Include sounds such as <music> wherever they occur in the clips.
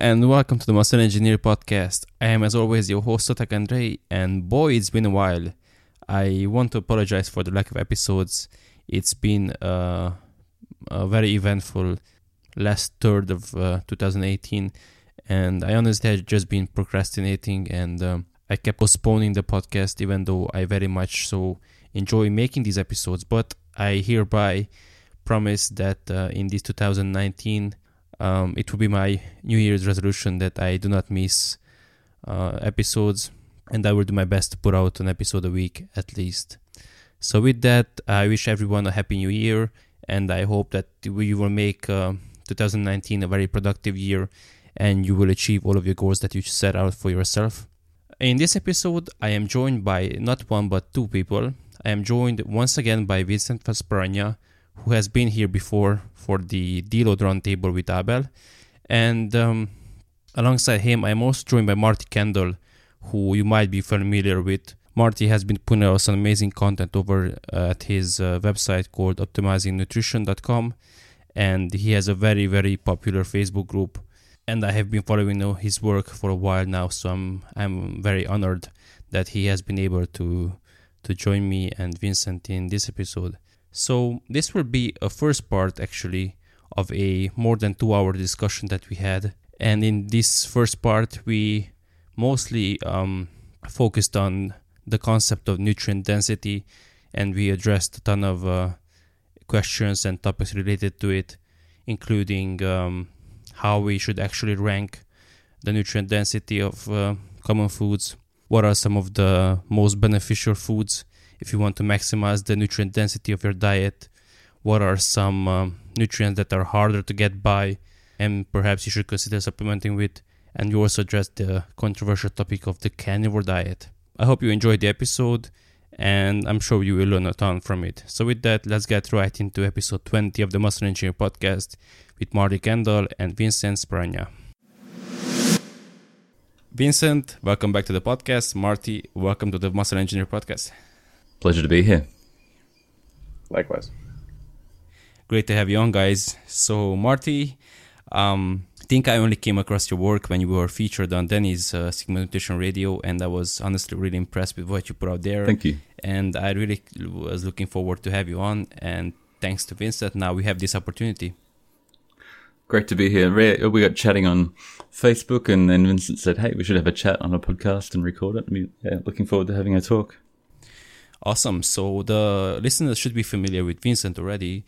and welcome to the Muscle Engineer podcast. I am, as always, your host, Szotak Andrei, and boy, it's been a while. I want to apologize for the lack of episodes. It's been uh, a very eventful last third of uh, 2018, and I honestly had just been procrastinating, and um, I kept postponing the podcast, even though I very much so enjoy making these episodes. But I hereby promise that uh, in this 2019, um, it will be my New Year's resolution that I do not miss uh, episodes, and I will do my best to put out an episode a week at least. So, with that, I wish everyone a happy new year, and I hope that you will make uh, 2019 a very productive year and you will achieve all of your goals that you set out for yourself. In this episode, I am joined by not one but two people. I am joined once again by Vincent Sparagna, who has been here before for the Deload Roundtable with Abel. And um, alongside him, I'm also joined by Marty Kendall, who you might be familiar with. Marty has been putting out some amazing content over at his uh, website called optimizingnutrition.com, and he has a very, very popular Facebook group. And I have been following his work for a while now, so I'm I'm very honored that he has been able to to join me and Vincent in this episode. So this will be a first part actually of a more than two hour discussion that we had. And in this first part, we mostly um, focused on the concept of nutrient density and we addressed a ton of uh, questions and topics related to it, including um, how we should actually rank the nutrient density of uh, common foods, what are some of the most beneficial foods if you want to maximize the nutrient density of your diet, what are some um, nutrients that are harder to get by and perhaps you should consider supplementing with, and you also addressed the controversial topic of the carnivore diet. I hope you enjoyed the episode and I'm sure you will learn a ton from it. So, with that, let's get right into episode 20 of the Muscle Engineer podcast with Marty Kendall and Vincent Sparagna. Vincent, welcome back to the podcast. Marty, welcome to the Muscle Engineer podcast. Pleasure to be here. Likewise. Great to have you on, guys. So, Marty, um, I think I only came across your work when you were featured on Denny's uh, Sigma Nutrition Radio, and I was honestly really impressed with what you put out there. Thank you. And I really was looking forward to have you on. And thanks to Vincent, now we have this opportunity. Great to be here. We got chatting on Facebook, and then Vincent said, "Hey, we should have a chat on a podcast and record it." yeah, looking forward to having a talk. Awesome. So the listeners should be familiar with Vincent already,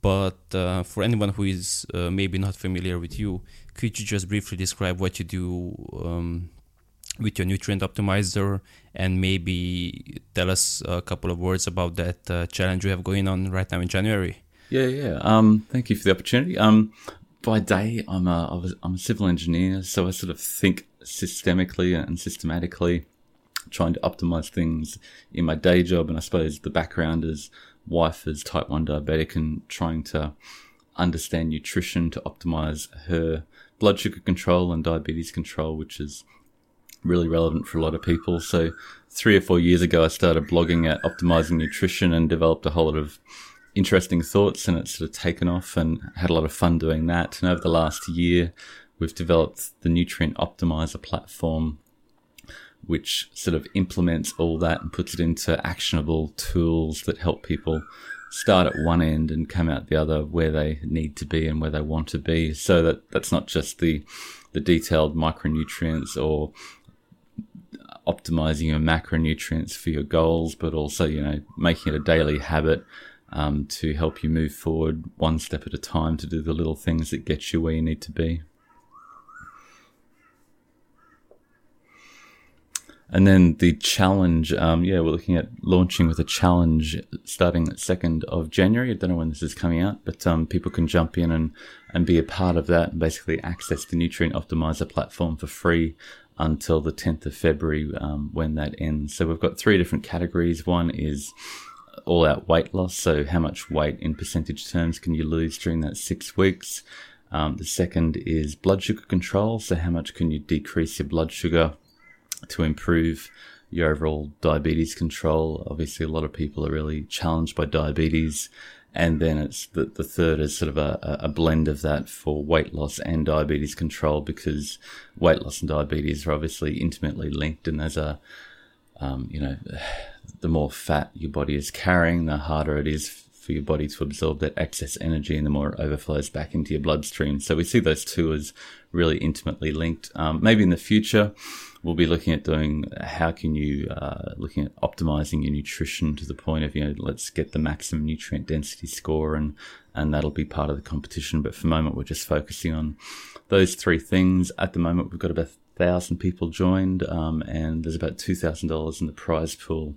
but uh, for anyone who is uh, maybe not familiar with you, could you just briefly describe what you do um, with your nutrient optimizer and maybe tell us a couple of words about that uh, challenge you have going on right now in January? Yeah, yeah. Um, thank you for the opportunity. Um, by day, I'm a, I'm a civil engineer, so I sort of think systemically and systematically trying to optimize things in my day job. And I suppose the background is wife is type 1 diabetic and trying to understand nutrition to optimize her blood sugar control and diabetes control, which is really relevant for a lot of people. So, three or four years ago, I started blogging at optimizing nutrition and developed a whole lot of interesting thoughts, and it's sort of taken off and had a lot of fun doing that. And over the last year, we've developed the Nutrient Optimizer platform, which sort of implements all that and puts it into actionable tools that help people start at one end and come out the other where they need to be and where they want to be. So that that's not just the the detailed micronutrients or optimizing your macronutrients for your goals, but also you know making it a daily habit um, to help you move forward one step at a time to do the little things that get you where you need to be. And then the challenge, um, yeah, we're looking at launching with a challenge starting the 2nd of January. I don't know when this is coming out, but um, people can jump in and, and be a part of that and basically access the Nutrient Optimizer platform for free until the 10th of February um, when that ends. So we've got three different categories. One is all out weight loss. So, how much weight in percentage terms can you lose during that six weeks? Um, the second is blood sugar control. So, how much can you decrease your blood sugar to improve your overall diabetes control. Obviously, a lot of people are really challenged by diabetes. And then it's the, the third is sort of a, a blend of that for weight loss and diabetes control because weight loss and diabetes are obviously intimately linked. And there's a, um, you know, the more fat your body is carrying, the harder it is for your body to absorb that excess energy and the more it overflows back into your bloodstream. So we see those two as really intimately linked. Um, maybe in the future, we'll be looking at doing how can you uh, looking at optimizing your nutrition to the point of you know let's get the maximum nutrient density score and and that'll be part of the competition. But for the moment, we're just focusing on those three things. At the moment, we've got about thousand people joined, um, and there's about two thousand dollars in the prize pool.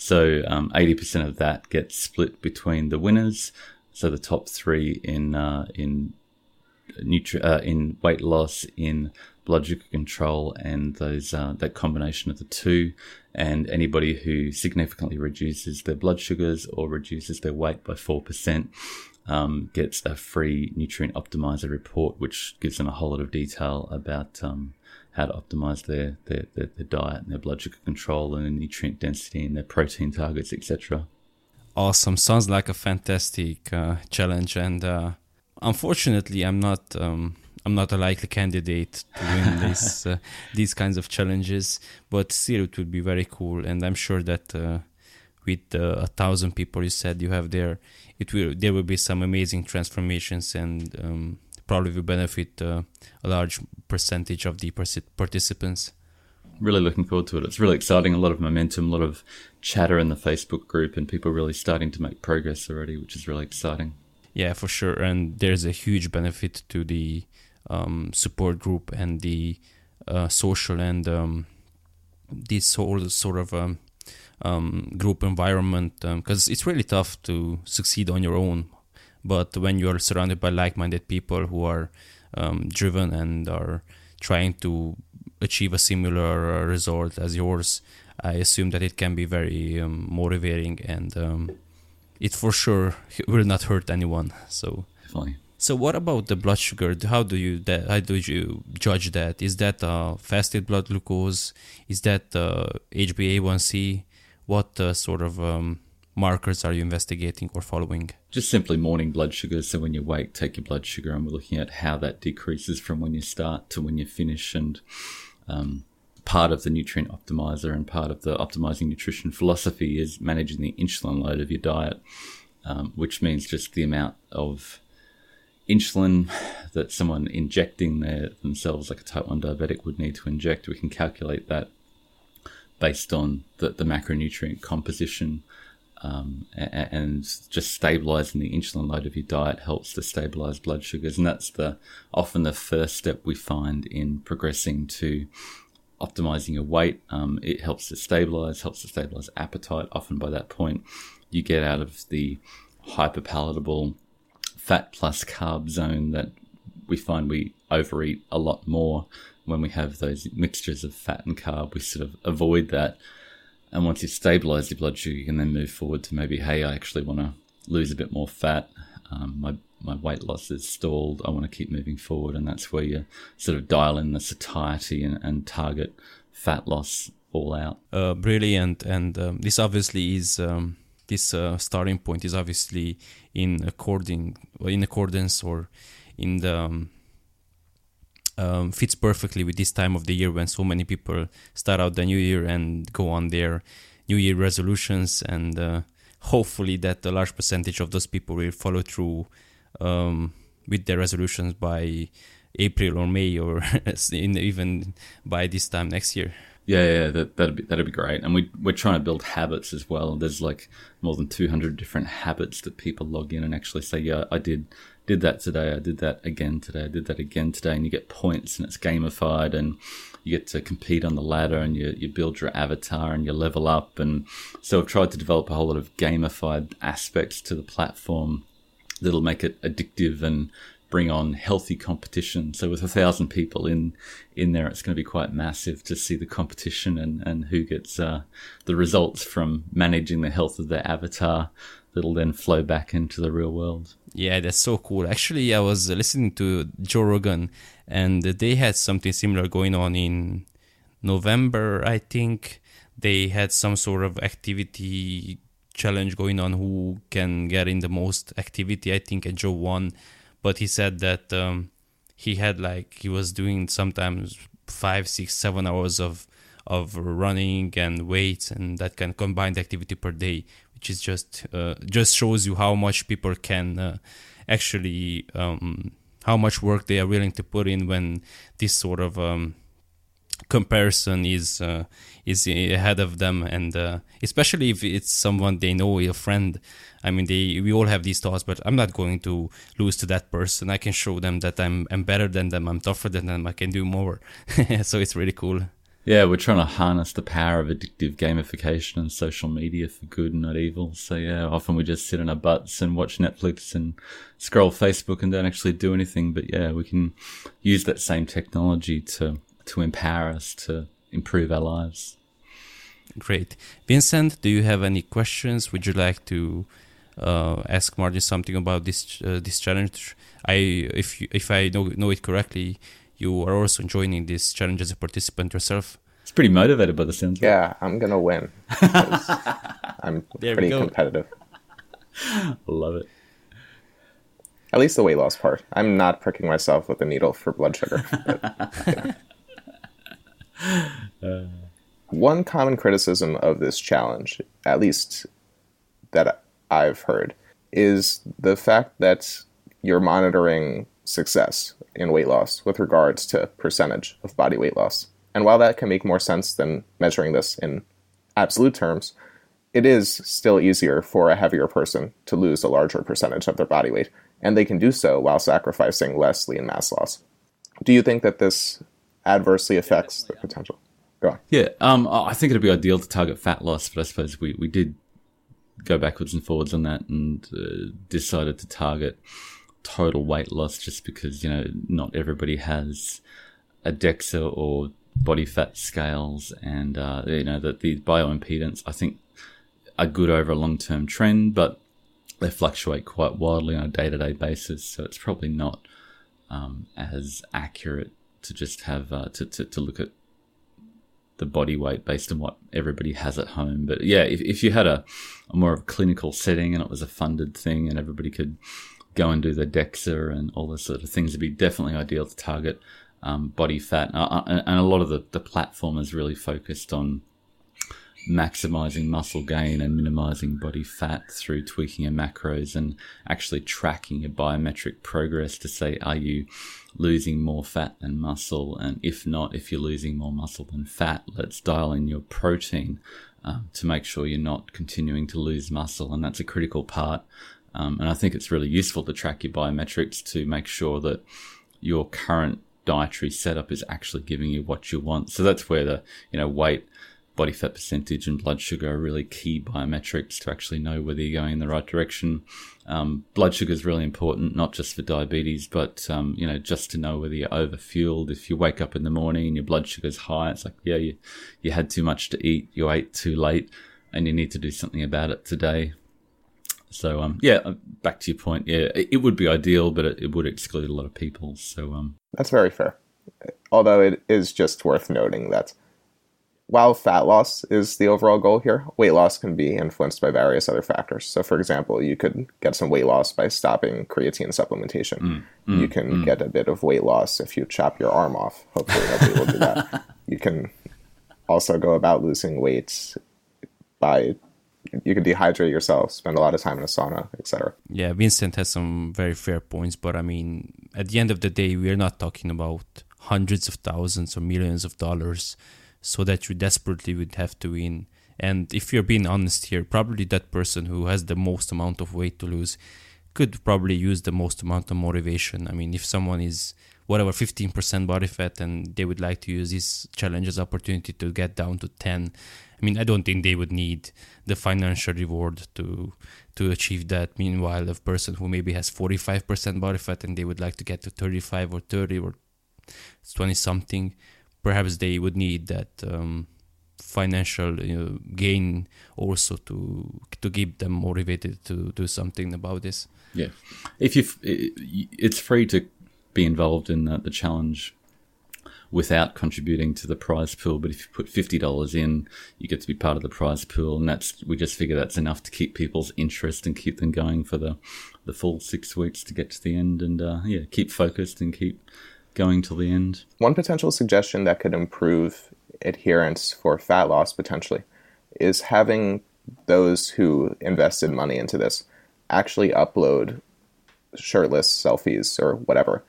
So um, 80% of that gets split between the winners. So the top three in uh, in nutri- uh, in weight loss, in blood sugar control, and those uh, that combination of the two. And anybody who significantly reduces their blood sugars or reduces their weight by four percent um, gets a free nutrient optimizer report, which gives them a whole lot of detail about um, how to optimize their, their, their, their diet and their blood sugar control and their nutrient density and their protein targets, etc. Awesome. Sounds like a fantastic uh, challenge. And uh, unfortunately, I'm not. Um, I'm not a likely candidate to win <laughs> this uh, these kinds of challenges, but still it would be very cool, and I'm sure that uh, with uh, a thousand people you said you have there, it will there will be some amazing transformations and um, probably will benefit uh, a large percentage of the participants. Really looking forward to it. It's really exciting. A lot of momentum, a lot of chatter in the Facebook group, and people really starting to make progress already, which is really exciting. Yeah, for sure. And there's a huge benefit to the um, support group and the uh, social and um, this whole sort of um, um group environment because um, it's really tough to succeed on your own but when you're surrounded by like-minded people who are um, driven and are trying to achieve a similar result as yours, I assume that it can be very motivating and it for sure <laughs> will not hurt anyone. So Definitely. So what about the blood sugar? How do you that? How do you judge that? Is that uh, fasted blood glucose? Is that uh, HbA1c? What uh, sort of um, markers are you investigating or following? Just simply morning blood sugar. So when you wake, take your blood sugar, and we're looking at how that decreases from when you start to when you finish. And um, part of the nutrient optimizer and part of the optimizing nutrition philosophy is managing the insulin load of your diet, um, which means just the amount of insulin that someone injecting their, themselves, like a type 1 diabetic, would need to inject. We can calculate that based on the, the macronutrient composition um, and just stabilizing the insulin load of your diet helps to stabilize blood sugars. And that's the often the first step we find in progressing to optimizing your weight. Um, it helps to stabilize, helps to stabilize appetite. Often by that point, you get out of the hyperpalatable fat plus carb zone that we find we overeat a lot more when we have those mixtures of fat and carb. We sort of avoid that and once you've stabilized your blood sugar, you can then move forward to maybe, hey, I actually want to lose a bit more fat. Um, my my weight loss is stalled. I want to keep moving forward, and that's where you sort of dial in the satiety and, and target fat loss all out. Uh, brilliant, and um, this obviously is um, this uh, starting point is obviously in according in accordance or in the um, um, fits perfectly with this time of the year when so many people start out the new year and go on their new year resolutions and uh, hopefully that a large percentage of those people will follow through um, with their resolutions by April or May or <laughs> even by this time next year. Yeah, yeah, that that'd be that'd be great. And we we're trying to build habits as well. There's like more than 200 different habits that people log in and actually say, yeah, I did did that today, I did that again today, I did that again today, and you get points and it's gamified and you get to compete on the ladder and you, you build your avatar and you level up. And so I've tried to develop a whole lot of gamified aspects to the platform that'll make it addictive and bring on healthy competition. So with a thousand people in in there, it's going to be quite massive to see the competition and and who gets uh, the results from managing the health of their avatar that'll then flow back into the real world. Yeah, that's so cool. Actually, I was listening to Joe Rogan, and they had something similar going on in November, I think they had some sort of activity challenge going on who can get in the most activity. I think Joe won, but he said that um, he had like he was doing sometimes five, six, seven hours of of running and weights and that kind of combined activity per day, which is just uh, just shows you how much people can uh, actually um, how much work they are willing to put in when this sort of um, comparison is uh, is ahead of them. And uh, especially if it's someone they know a friend i mean they we all have these thoughts but i'm not going to lose to that person i can show them that i'm i'm better than them i'm tougher than them i can do more <laughs> so it's really cool yeah we're trying to harness the power of addictive gamification and social media for good and not evil so yeah often we just sit on our butts and watch netflix and scroll facebook and don't actually do anything but yeah we can use that same technology to to empower us to improve our lives. Great. Vincent, do you have any questions? Would you like to uh, ask Martin something about this uh, this challenge? I, if you, if I know know it correctly, you are also joining this challenge as a participant yourself. It's pretty motivated by the sounds. Yeah, I'm gonna win. <laughs> I'm there pretty competitive. I love it. At least the weight loss part. I'm not pricking myself with a needle for blood sugar. But, uh. <laughs> One common criticism of this challenge, at least that I've heard, is the fact that you're monitoring success in weight loss with regards to percentage of body weight loss. And while that can make more sense than measuring this in absolute terms, it is still easier for a heavier person to lose a larger percentage of their body weight, and they can do so while sacrificing less lean mass loss. Do you think that this adversely affects the potential. Go on. Yeah, um, I think it'd be ideal to target fat loss, but I suppose we, we did go backwards and forwards on that and uh, decided to target total weight loss just because, you know, not everybody has a DEXA or body fat scales and, uh, you know, that the bioimpedance, I think, are good over a long term trend, but they fluctuate quite wildly on a day to day basis. So it's probably not um, as accurate to just have uh, to, to to look at the body weight based on what everybody has at home. But yeah, if, if you had a, a more of a clinical setting and it was a funded thing and everybody could go and do the DEXA and all those sort of things, it'd be definitely ideal to target um, body fat. Uh, and a lot of the, the platform is really focused on maximizing muscle gain and minimizing body fat through tweaking your macros and actually tracking your biometric progress to say, are you losing more fat than muscle? And if not, if you're losing more muscle than fat, let's dial in your protein um, to make sure you're not continuing to lose muscle. And that's a critical part. Um, and I think it's really useful to track your biometrics to make sure that your current dietary setup is actually giving you what you want. So that's where the, you know, weight, body fat percentage and blood sugar are really key biometrics to actually know whether you're going in the right direction. Um, blood sugar is really important, not just for diabetes, but um, you know, just to know whether you're overfueled. If you wake up in the morning and your blood sugar's high, it's like, yeah, you you had too much to eat, you ate too late, and you need to do something about it today. So, um, yeah, uh, back to your point. Yeah, it, it would be ideal, but it, it, would exclude a lot of people. So, um, that's very fair. Although it is just worth noting that while fat loss is the overall goal here, weight loss can be influenced by various other factors. So, for example, you could get some weight loss by stopping creatine supplementation. Mm, mm, you can mm. get a bit of weight loss if you chop your arm off. Hopefully, nobody will do that. <laughs> You can also go about losing weight by you can dehydrate yourself, spend a lot of time in a sauna, etc. Yeah, Vincent has some very fair points, but I mean, at the end of the day, we are not talking about hundreds of thousands or millions of dollars so that you desperately would have to win. And if you're being honest here, probably that person who has the most amount of weight to lose could probably use the most amount of motivation. I mean, if someone is whatever 15% body fat and they would like to use this challenge as opportunity to get down to 10 i mean i don't think they would need the financial reward to to achieve that meanwhile a person who maybe has 45% body fat and they would like to get to 35 or 30 or 20 something perhaps they would need that um, financial you know, gain also to to keep them motivated to do something about this. Yeah, if you, it's free to be involved in the, challenge without contributing to the prize pool. But if you put fifty dollars in, you get to be part of the prize pool, and that's we just figure that's enough to keep people's interest and keep them going for the the full six weeks to get to the end, and uh, yeah, keep focused and keep going till the end. One potential suggestion that could improve adherence for fat loss potentially is having those who invested money into this actually upload shirtless selfies or whatever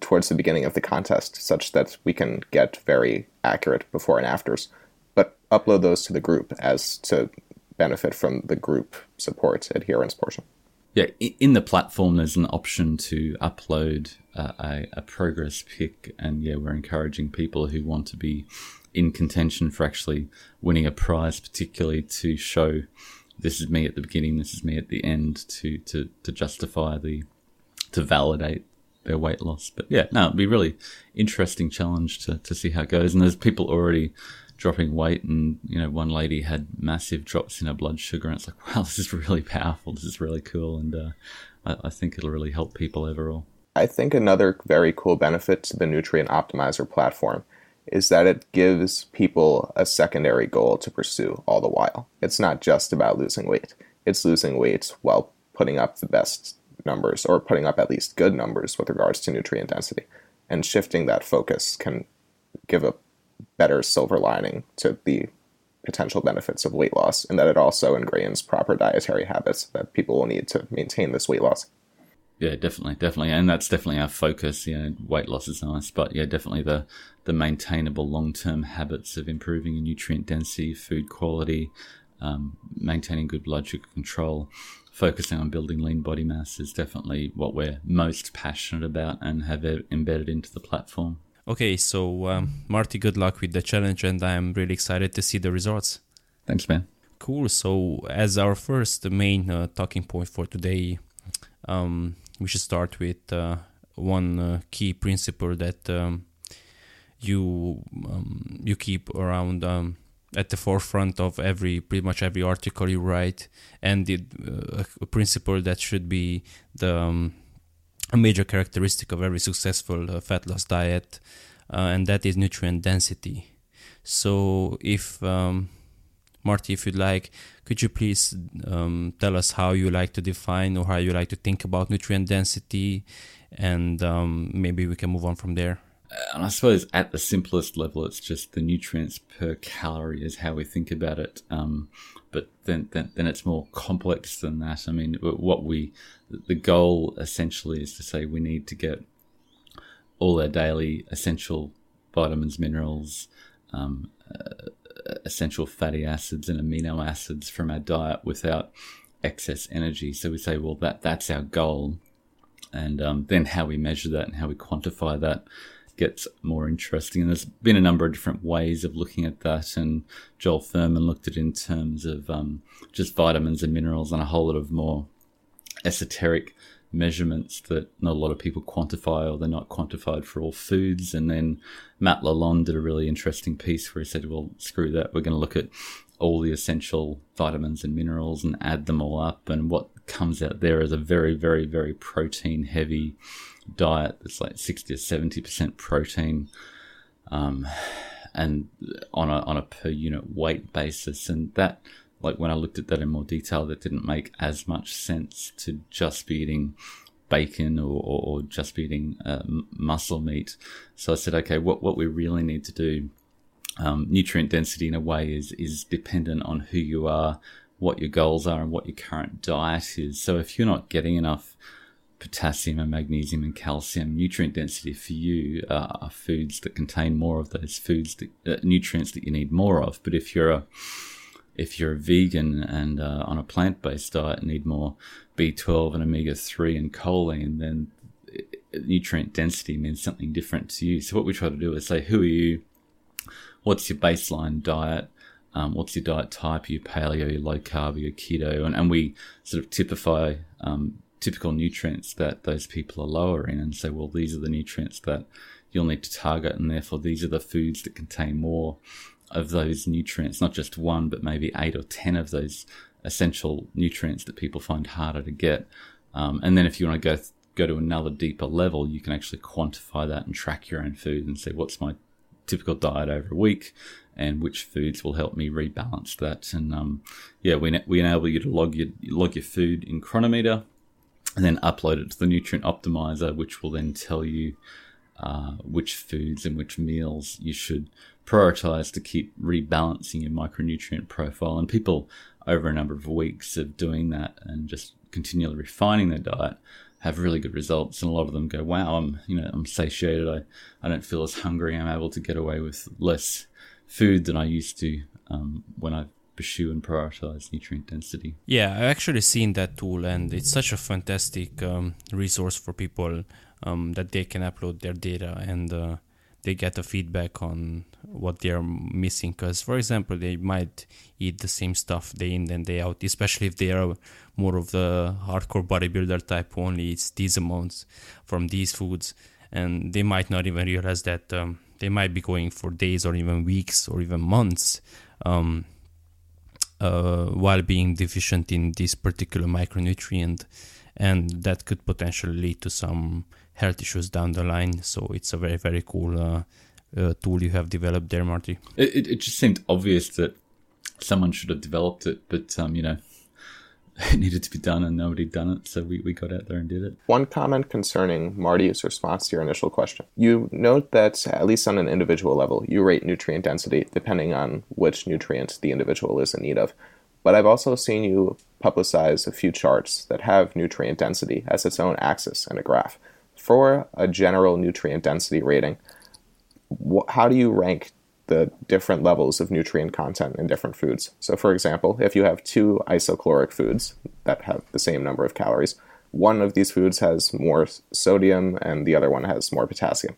towards the beginning of the contest such that we can get very accurate before and afters but upload those to the group as to benefit from the group support adherence portion yeah in the platform there's an option to upload a, a progress pick, and yeah we're encouraging people who want to be in contention for actually winning a prize particularly to show this is me at the beginning, this is me at the end to to to justify the to validate their weight loss. But yeah, no, it'd be really interesting challenge to to see how it goes. And there's people already dropping weight, and you know, one lady had massive drops in her blood sugar, and it's like, <laughs> wow, this is really powerful. This is really cool, and uh, I, I think it'll really help people overall. I think another very cool benefit to the Nutrient Optimizer platform is that it gives people a secondary goal to pursue all the while. It's not just about losing weight, it's losing weight while putting up the best numbers or putting up at least good numbers with regards to nutrient density. And shifting that focus can give a better silver lining to the potential benefits of weight loss, and that it also ingrains proper dietary habits that people will need to maintain this weight loss. Yeah, definitely, definitely, and that's definitely our focus. You know, weight loss is nice, but yeah, definitely the the maintainable long term habits of improving your nutrient density, food quality, um, maintaining good blood sugar control, focusing on building lean body mass is definitely what we're most passionate about and have embedded into the platform. Okay, so um, Marty, good luck with the challenge, and I'm really excited to see the results. Thanks, man. Cool. So, as our first main uh, talking point for today, um, we should start with uh, one uh, key principle that um, you um, you keep around um, at the forefront of every pretty much every article you write, and the, uh, a principle that should be the um, a major characteristic of every successful uh, fat loss diet, uh, and that is nutrient density. So if um, Marty, if you'd like, could you please um, tell us how you like to define or how you like to think about nutrient density, and um, maybe we can move on from there. And I suppose at the simplest level, it's just the nutrients per calorie is how we think about it. Um, but then, then, then it's more complex than that. I mean, what we, the goal essentially is to say we need to get all our daily essential vitamins, minerals, um, uh, essential fatty acids and amino acids from our diet without excess energy. So we say, well, that that's our goal, and um, then how we measure that and how we quantify that gets more interesting. And there's been a number of different ways of looking at that. And Joel Fuhrman looked at it in terms of um, just vitamins and minerals and a whole lot of more esoteric measurements that not a lot of people quantify or they're not quantified for all foods. And then Matt Lalonde did a really interesting piece where he said, well, screw that. We're going to look at all the essential vitamins and minerals and add them all up. And what comes out there is a very, very, very protein heavy diet that's like 60 to 70% protein. Um, and on a, on a per unit weight basis. And that, like when I looked at that in more detail, that didn't make as much sense to just be eating bacon or, or, or just be eating uh, muscle meat. So I said, okay, what, what we really need to do, um, nutrient density in a way is, is dependent on who you are, what your goals are and what your current diet is. So if you're not getting enough potassium and magnesium and calcium, nutrient density for you uh, are foods that contain more of those foods, that, uh, nutrients that you need more of. But if you're a if you're a vegan and uh, on a plant based diet need more B12 and omega 3 and choline, then nutrient density means something different to you. So, what we try to do is say, who are you? What's your baseline diet? Um, what's your diet type? Are you paleo, are you low carb, are you keto? And, and we sort of typify um, typical nutrients that those people are lower in and say, well, these are the nutrients that you'll need to target, and therefore these are the foods that contain more of those nutrients, not just one, but maybe eight or 10 of those essential nutrients that people find harder to get. Um, and then if you want to go go to another deeper level, you can actually quantify that and track your own food and say what's my typical diet over a week and which foods will help me rebalance that. And um, yeah, we, we enable you to log your log your food in Cronometer and then upload it to the nutrient optimizer, which will then tell you uh, which foods and which meals you should prioritize to keep rebalancing your micronutrient profile. And people over a number of weeks of doing that and just continually refining their diet have really good results and a lot of them go wow i'm you know i'm satiated i, I don't feel as hungry i'm able to get away with less food than i used to um, when i pursue and prioritize nutrient density yeah i've actually seen that tool and it's such a fantastic um, resource for people um, that they can upload their data and uh, they get a feedback on what they're missing because for example they might eat the same stuff day in and day out especially if they are more of the hardcore bodybuilder type who only eats these amounts from these foods and they might not even realize that um, they might be going for days or even weeks or even months um, uh, while being deficient in this particular micronutrient and that could potentially lead to some health issues down the line. So it's a very very cool uh, uh, tool you have developed there, Marty. It, it, it just seemed obvious that someone should have developed it, but um, you know. <laughs> It needed to be done and nobody had done it, so we, we got out there and did it. One comment concerning Marty's response to your initial question. You note that, at least on an individual level, you rate nutrient density depending on which nutrient the individual is in need of. But I've also seen you publicize a few charts that have nutrient density as its own axis in a graph for a general nutrient density rating, wh- how do you rank the different levels of nutrient content in different foods? So, for example, if you have two isocaloric foods that have the same number of calories, one of these foods has more sodium and the other one has more potassium.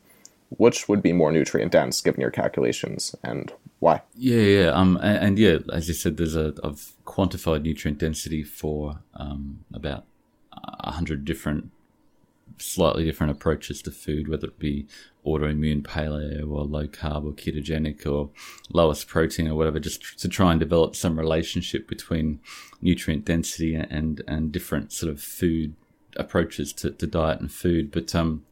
Which would be more nutrient dense given your calculations and why? Yeah, yeah, um, and, and yeah, as you said, there's a I've quantified nutrient density for um, about a hundred different slightly different approaches to food, whether it be autoimmune paleo or low carb or ketogenic or lowest protein or whatever, just to try and develop some relationship between nutrient density and, and different sort of food approaches to, to diet and food. But um,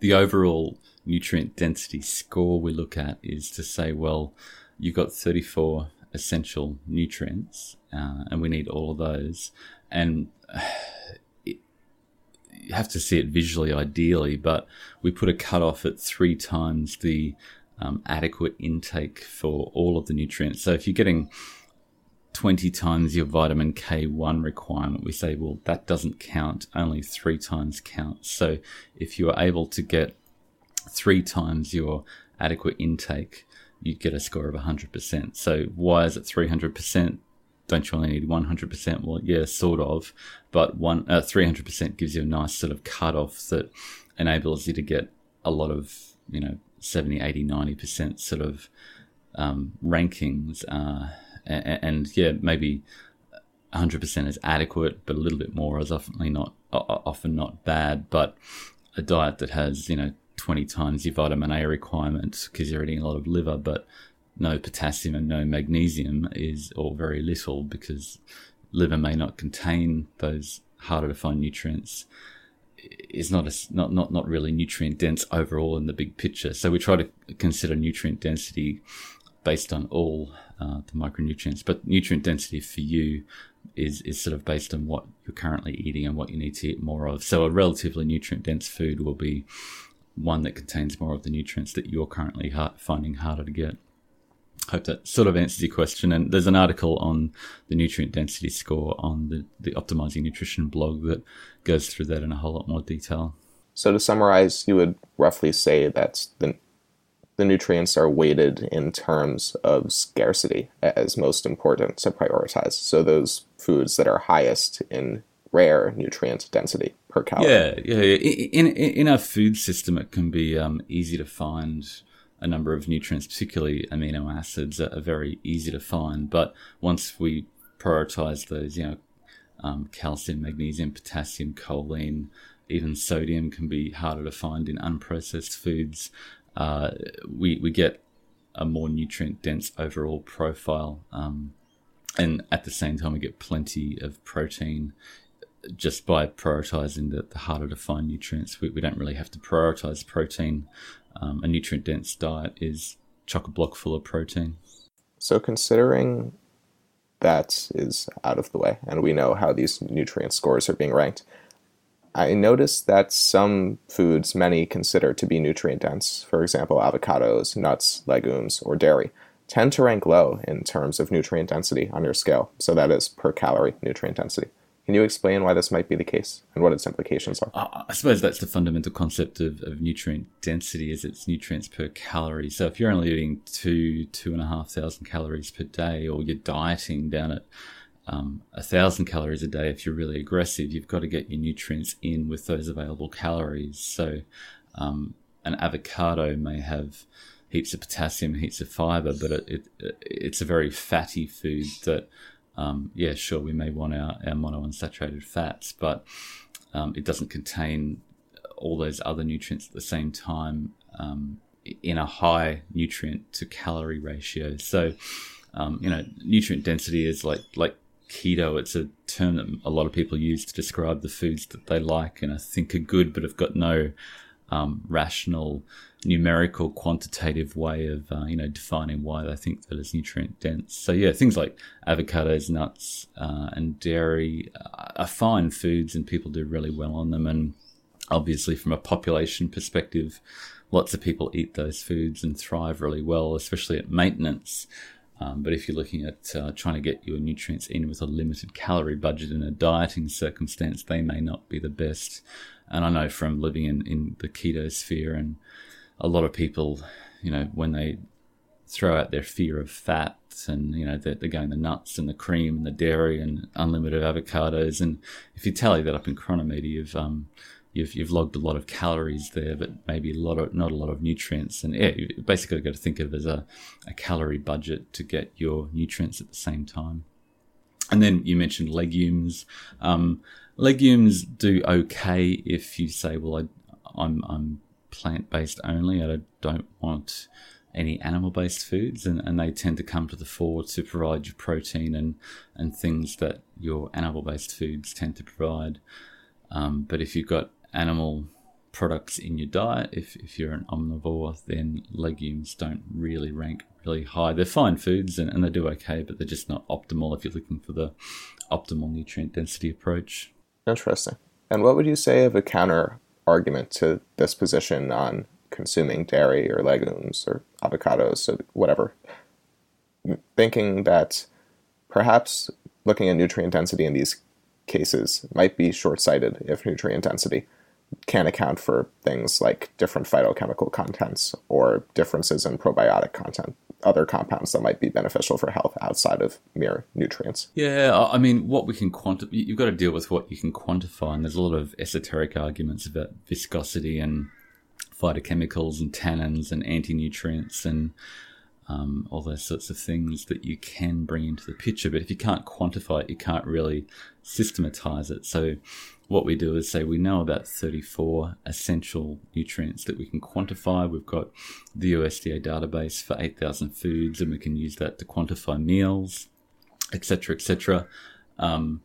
the overall nutrient density score we look at is to say, well, you've got 34 essential nutrients, uh, and we need all of those. And you have to see it visually, ideally, but we put a cutoff at three times the um, adequate intake for all of the nutrients. So if you're getting 20 times your vitamin K1 requirement, we say, well, that doesn't count, only three times counts. So if you are able to get three times your adequate intake, you'd get a score of 100%. So why is it 300%? Don't you only need 100%? Well, yeah, sort of, but one uh, 300% gives you a nice sort of cutoff that enables you to get a lot of, you know, 70, 80, 90% sort of um, rankings. Uh, and, and, yeah, maybe 100% is adequate, but a little bit more is often not, often not bad. But a diet that has, you know, 20 times your vitamin A requirement because you're eating a lot of liver, but no potassium and no magnesium is, or very little, because liver may not contain those harder to find nutrients, is not a, not not not really nutrient dense overall in the big picture. So we try to consider nutrient density based on all uh, the micronutrients, but nutrient density for you is is sort of based on what you're currently eating and what you need to eat more of. So a relatively nutrient dense food will be one that contains more of the nutrients that you're currently finding harder to get hope that sort of answers your question. And there's an article on the nutrient density score on the, the Optimizing Nutrition blog that goes through that in a whole lot more detail. So to summarize, you would roughly say that the the nutrients are weighted in terms of scarcity as most important to prioritize. So those foods that are highest in rare nutrient density per calorie. Yeah, yeah. In in, in our food system, it can be um, easy to find a number of nutrients, particularly amino acids, are, very easy to find. But once we prioritize those, you know, um, calcium, magnesium, potassium, choline, even sodium can be harder to find in unprocessed foods. Uh, we we get a more nutrient dense overall profile, um, and at the same time we get plenty of protein just by prioritizing the, the harder to find nutrients, we, we don't really have to prioritize protein. Um, a nutrient dense diet is chock a block full of protein. So, considering that is out of the way, and we know how these nutrient scores are being ranked, I noticed that some foods many consider to be nutrient dense, for example, avocados, nuts, legumes, or dairy, tend to rank low in terms of nutrient density on your scale. So, that is per calorie nutrient density. Can you explain why this might be the case and what its implications are? I suppose that's the fundamental concept of, of nutrient density is its nutrients per calorie. So if you're only eating two, two and a half thousand calories per day, or you're dieting down at um, a thousand calories a day, if you're really aggressive, you've got to get your nutrients in with those available calories. So um, an avocado may have heaps of potassium, heaps of fiber, but it, it, it's a very fatty food that um, yeah, sure, we may want our, our monounsaturated fats, but um, it doesn't contain all those other nutrients at the same time um, in a high nutrient to calorie ratio. So, um, you know, nutrient density is like like keto. It's a term that a lot of people use to describe the foods that they like and I think are good, but have got no um, rational, numerical, quantitative way of uh, you know defining why they think that it's nutrient dense. So yeah, things like avocados, nuts, uh, and dairy are fine foods, and people do really well on them. And obviously, from a population perspective, lots of people eat those foods and thrive really well, especially at maintenance. Um, but if you're looking at uh, trying to get your nutrients in with a limited calorie budget in a dieting circumstance, they may not be the best. And I know from living in, in the keto sphere, and a lot of people, you know, when they throw out their fear of fat and, you know, they're, they're going the nuts and the cream and the dairy and unlimited avocados. And if you tally that up in Cronometer, you've, um, you've, you've logged a lot of calories there, but maybe a lot of, not a lot of nutrients. And yeah, you basically got to think of it as a, a calorie budget to get your nutrients at the same time. And then you mentioned legumes. Um, legumes do okay if you say, well, I, I'm, I'm plant based only. And I don't want any animal based foods, and, and they tend to come to the fore to provide your protein and, and things that your animal based foods tend to provide. Um, but if you've got animal products in your diet, if, if you're an omnivore, then legumes don't really rank really high. They're fine foods and, and they do okay, but they're just not optimal if you're looking for the optimal nutrient density approach. Interesting. And what would you say of a counter argument to this position on consuming dairy or legumes or avocados or whatever? Thinking that perhaps looking at nutrient density in these cases might be short sighted if nutrient density can account for things like different phytochemical contents or differences in probiotic content other compounds that might be beneficial for health outside of mere nutrients. Yeah, I mean, what we can quantify, you've got to deal with what you can quantify, and there's a lot of esoteric arguments about viscosity and phytochemicals and tannins and anti nutrients and um, all those sorts of things that you can bring into the picture. But if you can't quantify it, you can't really systematize it. So what we do is say we know about 34 essential nutrients that we can quantify. We've got the USDA database for 8,000 foods, and we can use that to quantify meals, etc., etc. Um,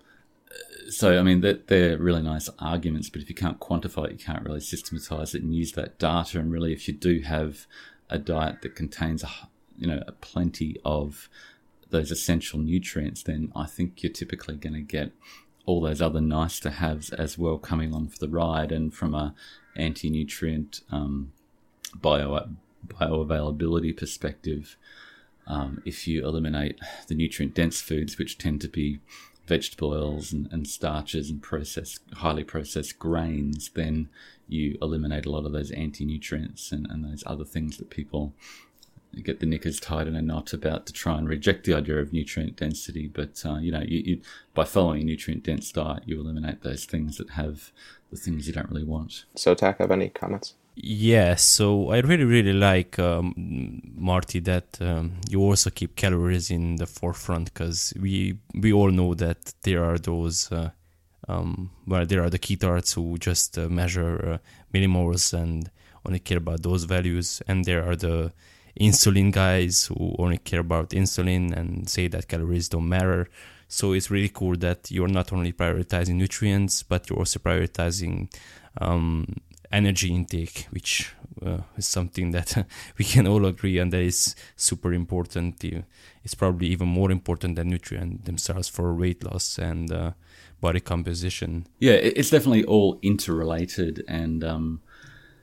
so, I mean, they're, they're really nice arguments, but if you can't quantify it, you can't really systematize it and use that data. And really, if you do have a diet that contains, a, you know, a plenty of those essential nutrients, then I think you're typically going to get all those other nice to haves as well coming on for the ride. And from a anti nutrient um, bio bioavailability perspective, um, if you eliminate the nutrient dense foods, which tend to be vegetable oils and, and, starches and processed, highly processed grains, then you eliminate a lot of those anti nutrients and, and those other things that people get the knickers tied in a knot about to try and reject the idea of nutrient density. But uh, you know, you, you, by following a nutrient dense diet, you eliminate those things that have the things you don't really want. Szotak, have any comments? Yeah, so I really, really like um, Marty that um, you also keep calories in the forefront because we we all know that there are those. Uh, um, well, there are the ketards who just uh, measure uh, millimoles and only care about those values, and there are the insulin guys who only care about insulin and say that calories don't matter. So it's really cool that you're not only prioritizing nutrients, but you're also prioritizing um, energy intake, which uh, is something that <laughs> we can all agree on that is super important. It's probably even more important than nutrients themselves for weight loss and uh, body composition. Yeah, it's definitely all interrelated, and um,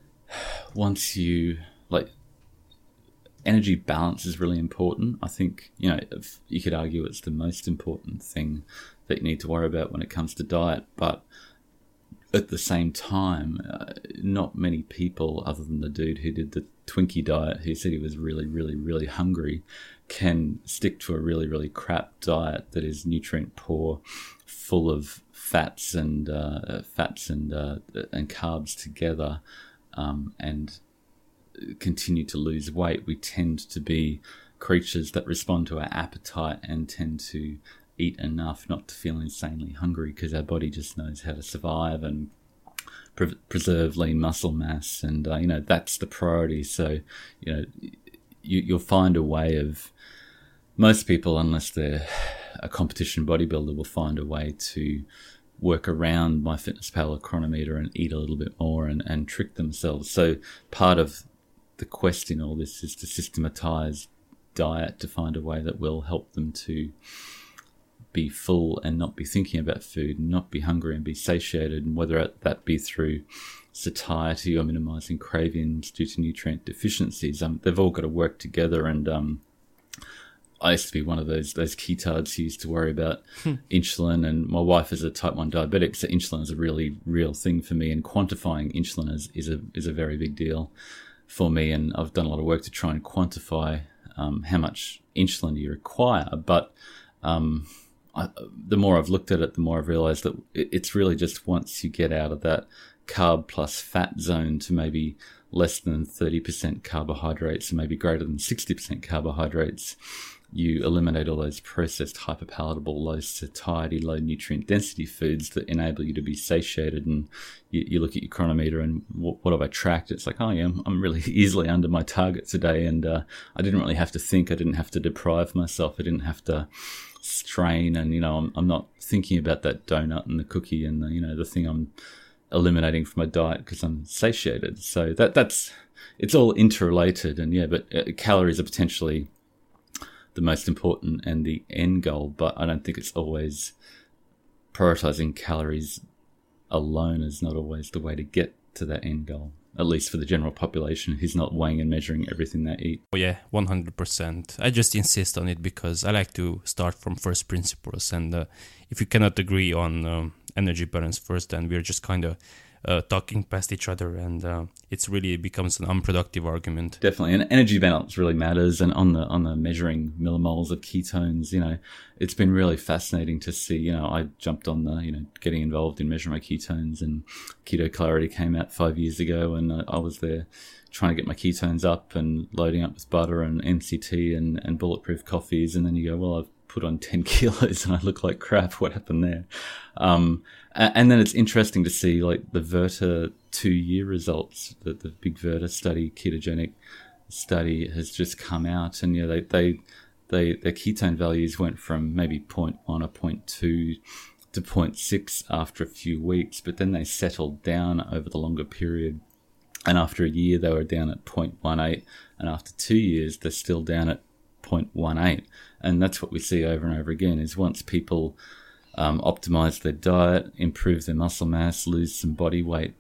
<sighs> once you like energy balance is really important. I think you know you could argue it's the most important thing that you need to worry about when it comes to diet, but at the same time, uh, not many people, other than the dude who did the Twinkie diet, who said he was really, really, really hungry, can stick to a really, really crap diet that is nutrient poor, full of fats and uh, fats and uh, and carbs together, um, and continue to lose weight. We tend to be creatures that respond to our appetite and tend to eat enough not to feel insanely hungry because our body just knows how to survive and pre- preserve lean muscle mass and uh, you know that's the priority so you know you, you'll find a way of most people unless they're a competition bodybuilder will find a way to work around my MyFitnessPal or Cronometer and eat a little bit more and, and trick themselves so part of the quest in all this is to systematize diet to find a way that will help them to be full and not be thinking about food, not be hungry and be satiated, and whether that be through satiety or minimizing cravings due to nutrient deficiencies, um, they've all got to work together. And um, I used to be one of those those ketards who used to worry about hmm. insulin, and my wife is a type one diabetic, so insulin is a really real thing for me, and quantifying insulin is, is a is a very big deal for me. And I've done a lot of work to try and quantify um, how much insulin you require, but um, I, the more I've looked at it, the more I've realized that it's really just once you get out of that carb plus fat zone to maybe less than 30% carbohydrates and maybe greater than 60% carbohydrates, you eliminate all those processed, hyperpalatable, low satiety, low nutrient density foods that enable you to be satiated. And you, you look at your Cronometer and what, what, have I tracked? It's like, oh yeah, I'm, I'm really <laughs> easily under my target today. And uh, I didn't really have to think. I didn't have to deprive myself. I didn't have to strain and you know I'm, I'm not thinking about that donut and the cookie and the, you know the thing I'm eliminating from my diet because I'm satiated so that that's it's all interrelated and yeah but uh, calories are potentially the most important and the end goal but I don't think it's always prioritizing calories alone is not always the way to get to that end goal at least for the general population who's not weighing and measuring everything they eat. Oh yeah, 100%. I just insist on it because I like to start from first principles. And uh, if you cannot agree on um, energy balance first, then we're just kind of talking past each other, and uh, it's really it becomes an unproductive argument. Definitely, and energy balance really matters. And on the on the measuring millimoles of ketones, you know, it's been really fascinating to see. You know, I jumped on the you know getting involved in measuring my ketones, and Keto Clarity came out five years ago, and uh, I was there trying to get my ketones up and loading up with butter and MCT and, and bulletproof coffees, and then you go, well, I've put on 10 <laughs> kilos and I look like crap. What happened there? Um, and then it's interesting to see like the Virta two year results, that the big Virta study, ketogenic study has just come out. And yeah, they, they, they, their ketone values went from maybe 0.1 or 0.2 to 0.6 after a few weeks, but then they settled down over the longer period. And after a year, they were down at 0.18. And after two years, they're still down at 0.18 and that's what we see over and over again is once people um, optimize their diet improve their muscle mass lose some body weight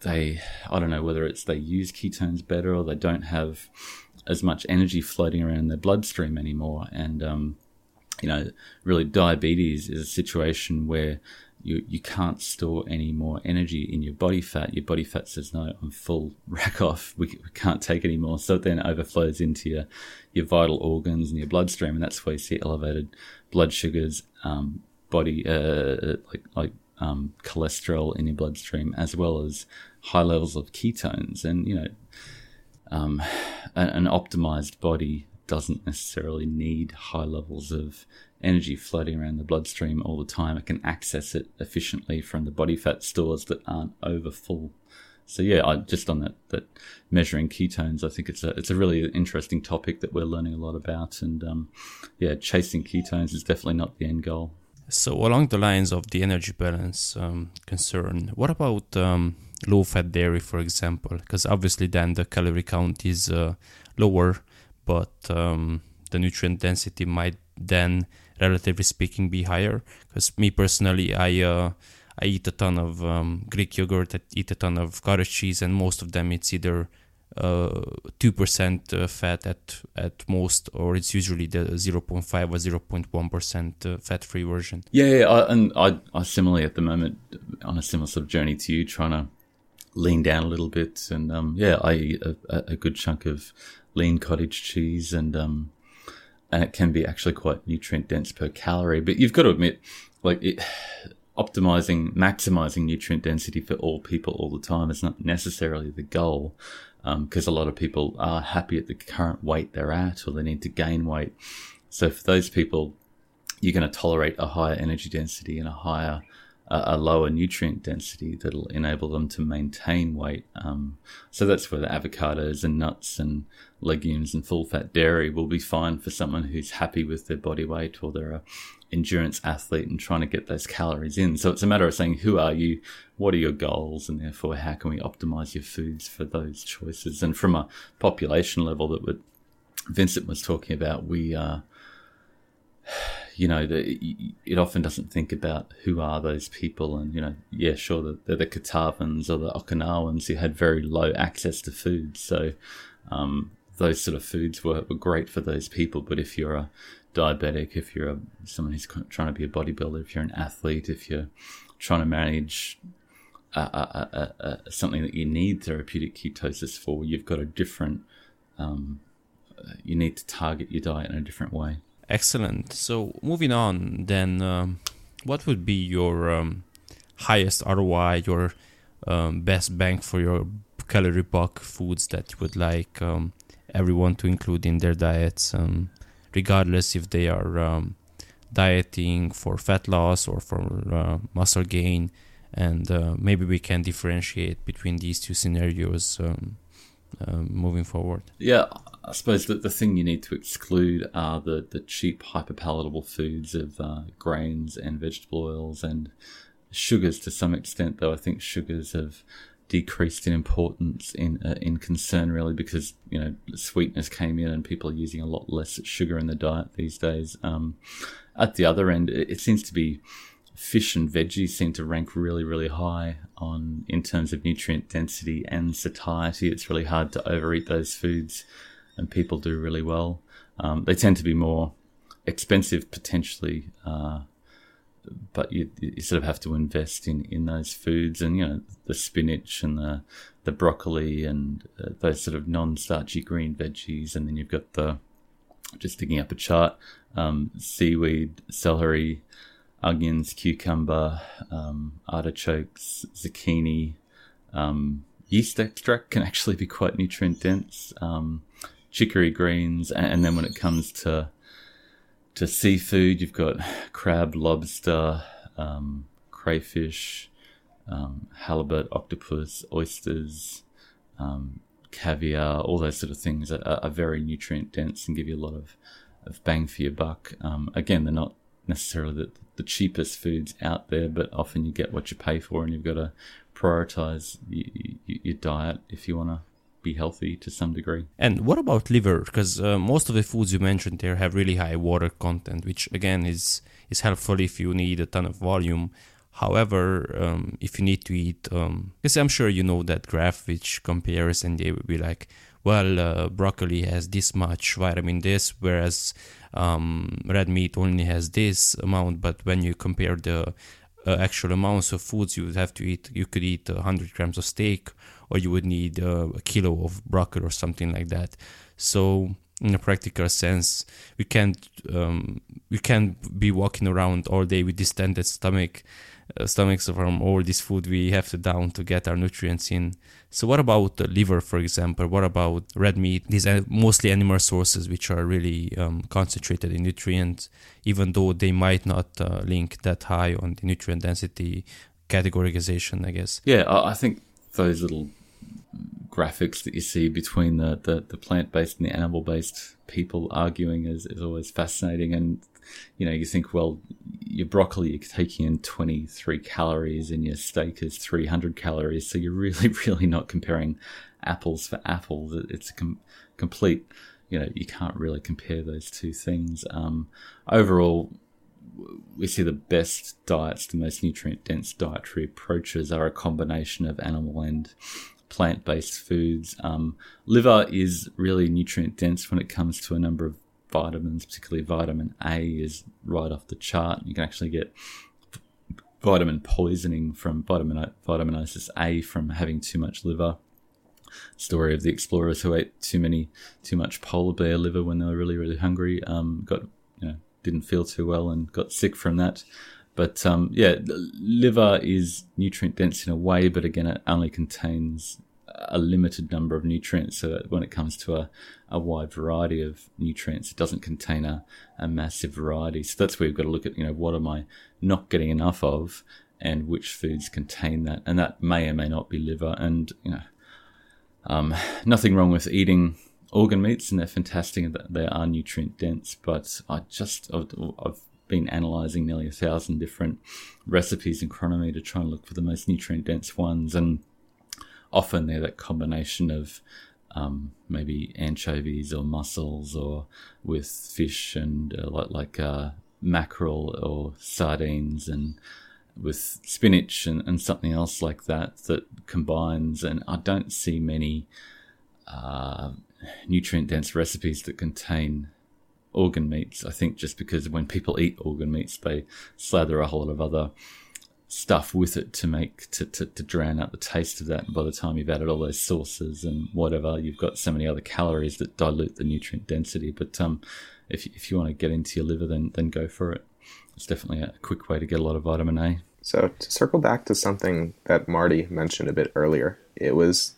they i don't know whether it's they use ketones better or they don't have as much energy floating around their bloodstream anymore. And um, you know really diabetes is a situation where you you can't store any more energy in your body fat. Your body fat says no, I'm full. <laughs> Rack off. We, we can't take any more. So it then overflows into your your vital organs and your bloodstream, and that's where you see elevated blood sugars, um, body uh, like like um, cholesterol in your bloodstream, as well as high levels of ketones. And you know, um, <sighs> an, an optimized body doesn't necessarily need high levels of energy floating around the bloodstream all the time. It can access it efficiently from the body fat stores that aren't over full. So yeah, I, just on that, that measuring ketones, I think it's a it's a really interesting topic that we're learning a lot about, and um, yeah, chasing ketones is definitely not the end goal. So, along the lines of the energy balance um, concern, what about um, low fat dairy, for example? Because obviously, then the calorie count is uh, lower, but um, the nutrient density might then, relatively speaking, be higher. Because me personally, I uh, I eat a ton of um, Greek yogurt, I eat a ton of cottage cheese, and most of them it's either uh, two percent uh, fat at at most, or it's usually the zero point five or zero point one percent uh, fat free version. Yeah, yeah I, and I, I similarly at the moment on a similar sort of journey to you, trying to lean down a little bit, and um, yeah, I eat a, a, good chunk of lean cottage cheese, and um, and it can be actually quite nutrient dense per calorie. But you've got to admit, like it, <sighs> optimizing, maximizing nutrient density for all people all the time is not necessarily the goal because um, a lot of people are happy at the current weight they're at or they need to gain weight. So for those people, you're going to tolerate a higher energy density and a higher, uh, a lower nutrient density that'll enable them to maintain weight. Um, so that's where the avocados and nuts and legumes and full fat dairy will be fine for someone who's happy with their body weight or they're a endurance athlete and trying to get those calories in. So it's a matter of saying, who are you? What are your goals? And therefore, how can we optimize your foods for those choices? And from a population level that would, Vincent was talking about, we, uh, you know, the, it often doesn't think about who are those people. And, you know, yeah, sure, they're the Kitavans or the Okinawans who had very low access to food. So, um, those sort of foods were, were great for those people. But if you're a diabetic, if you're a, someone who's trying to be a bodybuilder, if you're an athlete, if you're trying to manage something that you need therapeutic ketosis for, you've got a different, um, you need to target your diet in a different way. Excellent. So moving on, then, um, what would be your um, highest ROI, your um, best bang for your calorie buck foods that you would like um, everyone to include in their diets? Um, regardless if they are um, dieting for fat loss or for uh, muscle gain. And uh, maybe we can differentiate between these two scenarios um, uh, moving forward. Yeah, I suppose that the thing you need to exclude are the, the cheap, hyperpalatable foods of uh, grains and vegetable oils and sugars to some extent, though I think sugars have decreased in importance in uh, in concern really because you know sweetness came in and people are using a lot less sugar in the diet these days. Um, at the other end, it, seems to be fish and veggies seem to rank really really high on in terms of nutrient density and satiety. It's really hard to overeat those foods, and people do really well. Um, they tend to be more expensive potentially. Uh, but you, you sort of have to invest in, in those foods and you know the spinach and the the broccoli and uh, those sort of non-starchy green veggies. And then you've got the just picking up a chart um, seaweed celery onions cucumber um, artichokes zucchini um, yeast extract can actually be quite nutrient dense um, chicory greens. And, and then when it comes to to seafood, you've got crab, lobster, um, crayfish, um, halibut, octopus, oysters, um, caviar, all those sort of things are, are, very nutrient dense and give you a lot of, of bang for your buck. Um, again, they're not necessarily the, the cheapest foods out there, but often you get what you pay for, and you've got to prioritize your diet if you want to be healthy to some degree. And what about liver? Because uh, most of the foods you mentioned there have really high water content, which again is is helpful if you need a ton of volume. However, um, if you need to eat, because um, I'm sure you know that graph which compares, and they will be like, well, uh, broccoli has this much vitamin this, whereas um, red meat only has this amount. But when you compare the uh, actual amounts of foods you would have to eat, you could eat 100 grams of steak or you would need uh, a kilo of broccoli or something like that. So in a practical sense, we can't um, we can't be walking around all day with distended stomach uh, stomachs from all this food we have to down to get our nutrients in. So what about the liver, for example? What about red meat? These are mostly animal sources which are really um, concentrated in nutrients, even though they might not uh, link that high on the nutrient density categorization, I guess. Yeah, I think those little graphics that you see between the, the, the plant based and the animal based people arguing is, is always fascinating. And, you know, you think, well, your broccoli you're taking in 23 calories and your steak is 300 calories. So you're really <laughs> really not comparing apples for apples. It's a com- complete you know you can't really compare those two things. Um, overall we see the best diets the most nutrient dense dietary approaches are a combination of animal and plant-based foods um, liver is really nutrient dense when it comes to a number of vitamins, particularly vitamin A, is right off the chart. You can actually get vitamin poisoning from vitamin vitaminosis A from having too much liver. Story of the explorers who ate too many, too much polar bear liver when they were really, really hungry. Um, got you know didn't feel too well and got sick from that. But um, yeah, liver is nutrient dense in a way, but again, it only contains a limited number of nutrients. So when it comes to a, a wide variety of nutrients, it doesn't contain a, a massive variety. So that's where we've got to look at, you know, what am I not getting enough of and which foods contain that. And that may or may not be liver. And, you know, um, nothing wrong with eating organ meats and they're fantastic and they are nutrient dense. But I just, I've, I've been analyzing nearly a thousand different recipes in Cronometer to try and look for the most nutrient dense ones. And often they're that combination of um, maybe anchovies or mussels or with fish and uh, like, like uh, mackerel or sardines and with spinach and, and something else like that that combines. And I don't see many uh, nutrient dense recipes that contain organ meats. I think just because when people eat organ meats, they slather a whole lot of other stuff with it to make to, to, to drown out the taste of that. And by the time you've added all those sauces and whatever, you've got so many other calories that dilute the nutrient density. But um, if if you want to get into your liver, then then go for it. It's definitely a quick way to get a lot of vitamin A. So to circle back to something that Marty mentioned a bit earlier, it was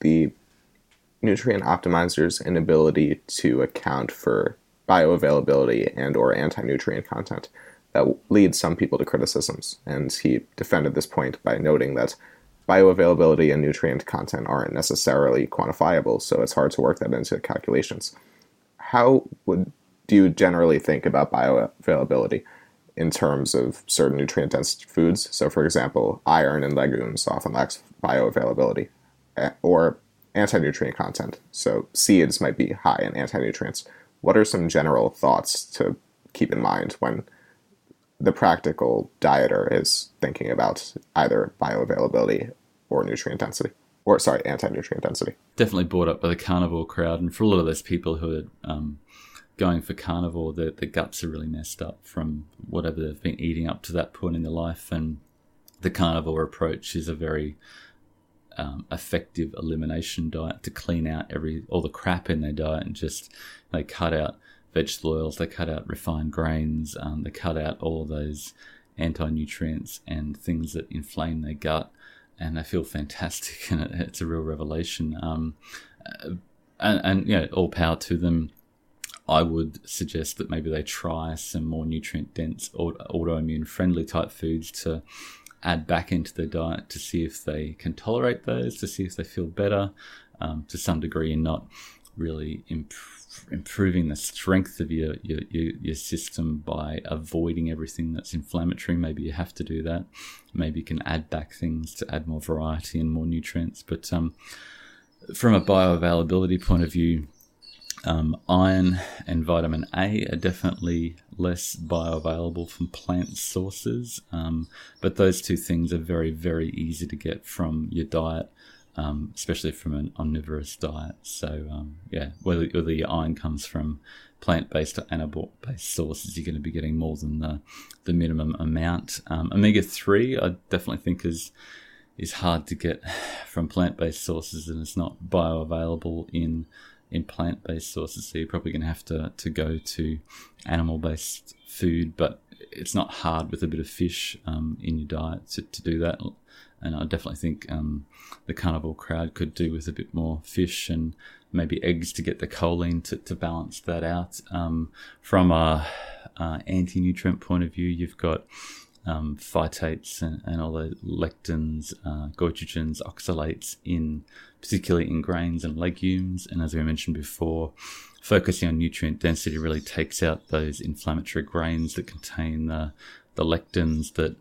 the nutrient optimizer's inability to account for bioavailability and or anti-nutrient content that leads some people to criticisms. And he defended this point by noting that bioavailability and nutrient content aren't necessarily quantifiable, so it's hard to work that into calculations. How would do you generally think about bioavailability in terms of certain nutrient dense foods? So, for example, iron in legumes often lacks bioavailability, eh, or anti nutrient content. So, seeds might be high in anti nutrients. What are some general thoughts to keep in mind when the practical dieter is thinking about either bioavailability or nutrient density, or sorry, anti-nutrient density. Definitely brought up by the carnivore crowd, and for a lot of those people who are um, going for carnivore, the guts are really messed up from whatever they've been eating up to that point in their life, and the carnivore approach is a very um, effective elimination diet to clean out every all the crap in their diet and just they cut out vegetable oils, they cut out refined grains, um, they cut out all those anti nutrients and things that inflame their gut, and they feel <laughs> fantastic, and it, it's a real revelation. Um, uh, and, and you know, all power to them. I would suggest that maybe they try some more nutrient dense, autoimmune friendly type foods to add back into their diet to see if they can tolerate those, to see if they feel better um, to some degree, and not really improve improving the strength of your, your, your, your, system by avoiding everything that's inflammatory. Maybe you have to do that. Maybe you can add back things to add more variety and more nutrients. But um, from a bioavailability point of view, um, iron and vitamin A are definitely less bioavailable from plant sources, um, but those two things are very, very easy to get from your diet um, especially from an omnivorous diet. So um, yeah, whether, whether your iron comes from plant-based or animal-based sources, you're going to be getting more than the the minimum amount. Um, omega three, I definitely think is is hard to get <sighs> from plant-based sources, and it's not bioavailable in in plant-based sources. So you're probably going to have to to go to animal-based food, but it's not hard with a bit of fish um, in your diet to, to do that and I definitely think um, the carnivore crowd could do with a bit more fish and maybe eggs to get the choline to, to balance that out. Um, from a, a anti-nutrient point of view, you've got um, phytates and, and, all the lectins, uh, goitrogens, oxalates in particularly in grains and legumes. And as we mentioned before, focusing on nutrient density really takes out those inflammatory grains that contain the the lectins that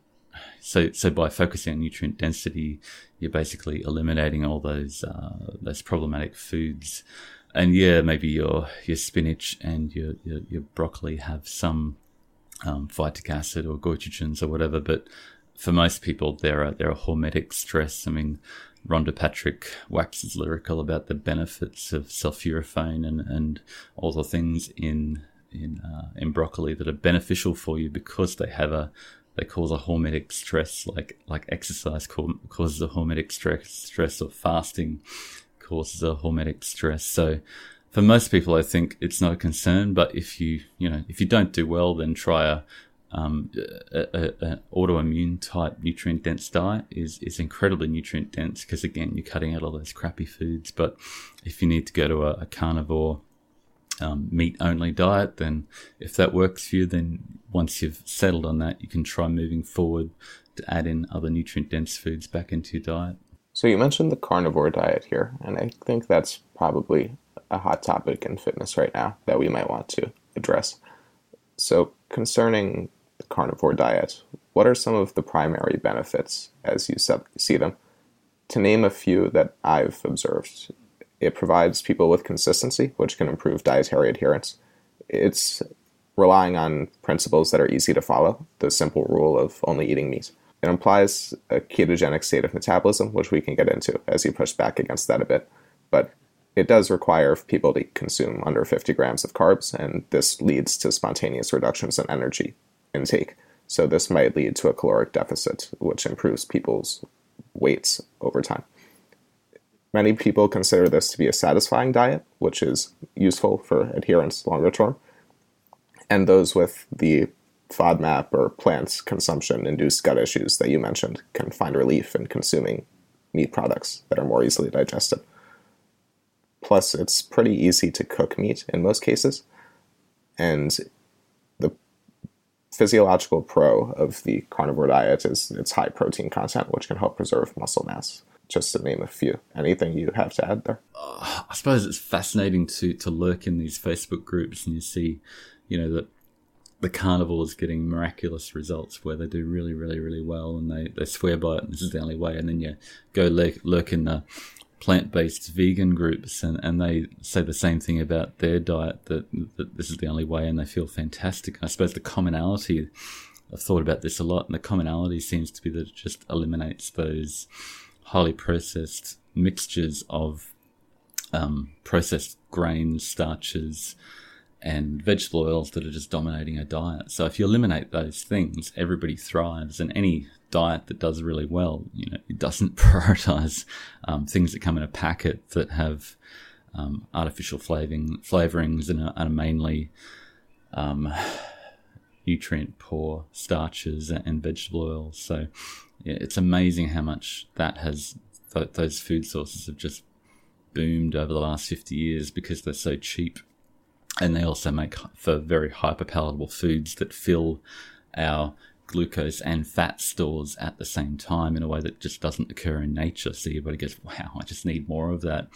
so so by focusing on nutrient density, you're basically eliminating all those uh, those problematic foods. And yeah, maybe your your spinach and your your, your broccoli have some um, phytic acid or goitrogens or whatever, but for most people, they're a, they're hormetic stress. I mean, Rhonda Patrick waxes lyrical about the benefits of sulforaphane and, and all the things in in uh, in broccoli that are beneficial for you because they have a they cause a hormetic stress like like exercise causes a hormetic stress stress or fasting causes a hormetic stress so for most people i think it's not a concern but if you you know if you don't do well then try a um, an autoimmune type nutrient dense diet is, is incredibly nutrient dense because again you're cutting out all those crappy foods but if you need to go to a, a carnivore um, meat only diet, then if that works for you, then once you've settled on that, you can try moving forward to add in other nutrient dense foods back into your diet. So you mentioned the carnivore diet here, and I think that's probably a hot topic in fitness right now that we might want to address. So concerning the carnivore diet, what are some of the primary benefits as you see them? To name a few that I've observed, it provides people with consistency, which can improve dietary adherence. It's relying on principles that are easy to follow, the simple rule of only eating meat. It implies a ketogenic state of metabolism, which we can get into as you push back against that a bit. But it does require people to consume under 50 grams of carbs, and this leads to spontaneous reductions in energy intake. So, this might lead to a caloric deficit, which improves people's weights over time. Many people consider this to be a satisfying diet, which is useful for adherence longer term. And those with the FODMAP or plants consumption induced gut issues that you mentioned can find relief in consuming meat products that are more easily digested. Plus, it's pretty easy to cook meat in most cases. And the physiological pro of the carnivore diet is its high protein content, which can help preserve muscle mass just to name a few. Anything you have to add there? Uh, I suppose it's fascinating to to lurk in these Facebook groups and you see, you know, that the carnivores getting miraculous results where they do really, really, really well and they, they swear by it and this is the only way. And then you go lurk, lurk in the plant based vegan groups and, and they say the same thing about their diet that, that this is the only way and they feel fantastic. I suppose the commonality, I've thought about this a lot, and the commonality seems to be that it just eliminates those highly processed mixtures of um, processed grains, starches, and vegetable oils that are just dominating a diet. So if you eliminate those things, everybody thrives, and any diet that does really well, you know, it doesn't <laughs> prioritize um, things that come in a packet that have um, artificial flavoring, flavorings and are, are mainly um, nutrient poor starches and vegetable oils. So it's amazing how much that has th- those food sources have just boomed over the last 50 years because they're so cheap and they also make for very hyperpalatable foods that fill our glucose and fat stores at the same time in a way that just doesn't occur in nature. So everybody goes wow i just need more of that.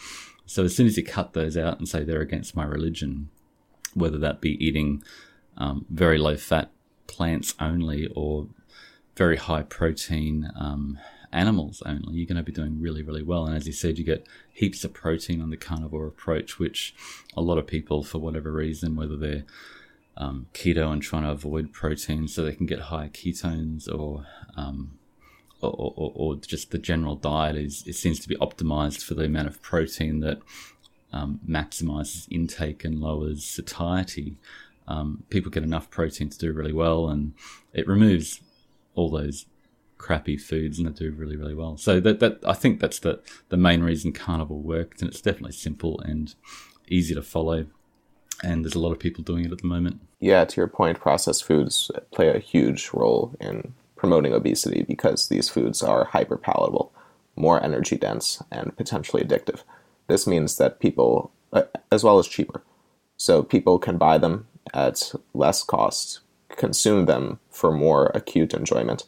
So as soon as you cut those out and say they're against my religion whether that be eating um, very low fat plants only or very high protein um, animals only, you're going to be doing really, really well. And as you said, you get heaps of protein on the carnivore approach, which a lot of people, for whatever reason, whether they're um, keto and trying to avoid protein so they can get higher ketones or, um, or, or, or, just the general diet is it seems to be optimized for the amount of protein that um, maximizes intake and lowers satiety. Um, people get enough protein to do really well, and it removes all those crappy foods and they do really really well. So that that I think that's the the main reason carnivore worked, and it's definitely simple and easy to follow. And there's a lot of people doing it at the moment. Yeah, to your point, processed foods play a huge role in promoting obesity because these foods are hyper palatable, more energy dense, and potentially addictive. This means that people, uh, as well as cheaper, so people can buy them at less cost consume them for more acute enjoyment,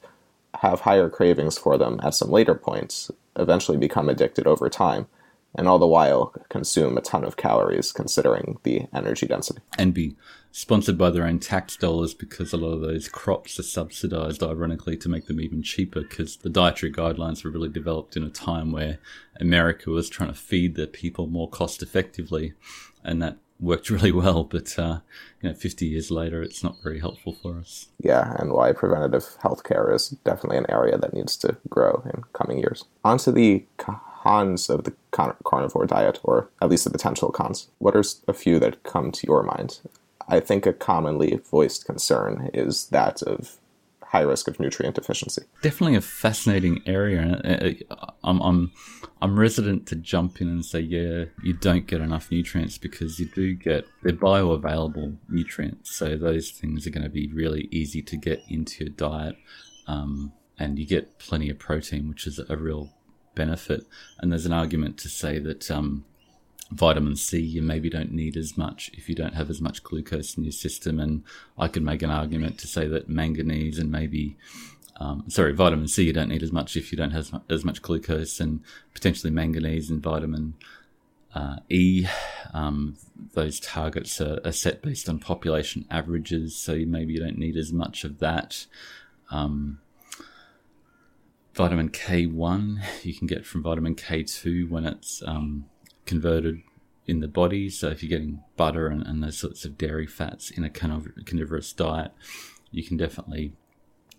have higher cravings for them at some later points, eventually become addicted over time, and all the while consume a ton of calories considering the energy density. And be sponsored by their own tax dollars because a lot of those crops are subsidized, ironically, to make them even cheaper because the dietary guidelines were really developed in a time where America was trying to feed their people more cost effectively. And that worked <laughs> really well, but uh, you know, 50 years later, it's not very helpful for us. Yeah, and why preventative healthcare is definitely an area that needs to grow in coming years. On to the cons of the carnivore diet, or at least the potential cons. What are a few that come to your mind? I think a commonly voiced concern is that of high risk of nutrient deficiency. Definitely a fascinating area. I'm, I'm, I'm resident to jump in and say, yeah, you don't get enough nutrients because you do get, they're bioavailable nutrients. So those things are going to be really easy to get into your diet. Um, and you get plenty of protein, which is a real benefit. And there's an argument to say that, um, vitamin C, you maybe don't need as much if you don't have as much glucose in your system. And I could make an argument to say that manganese and maybe, um, sorry, vitamin C, you don't need as much if you don't have as much glucose, and potentially manganese and vitamin uh, E. Um, those targets are, are, set based on population averages, so maybe you don't need as much of that. Um, vitamin K1 you can get from vitamin K2 when it's um, converted in the body. So if you're getting butter and, and those sorts of dairy fats in a carnivorous diet, you can definitely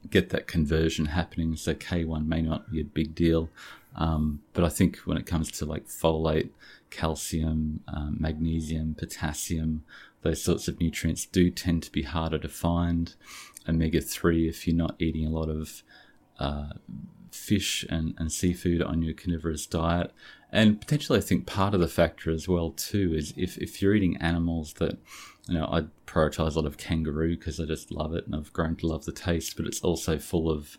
get that conversion happening. So K1 may not be a big deal. Um, but I think when it comes to like folate, calcium, um, magnesium, potassium, those sorts of nutrients do tend to be harder to find. Omega 3, if you're not eating a lot of uh, fish and, and seafood on your carnivorous diet, and potentially I think part of the factor as well too is if, if you're eating animals that you know I prioritize a lot of kangaroo because I just love it and I've grown to love the taste but it's also full of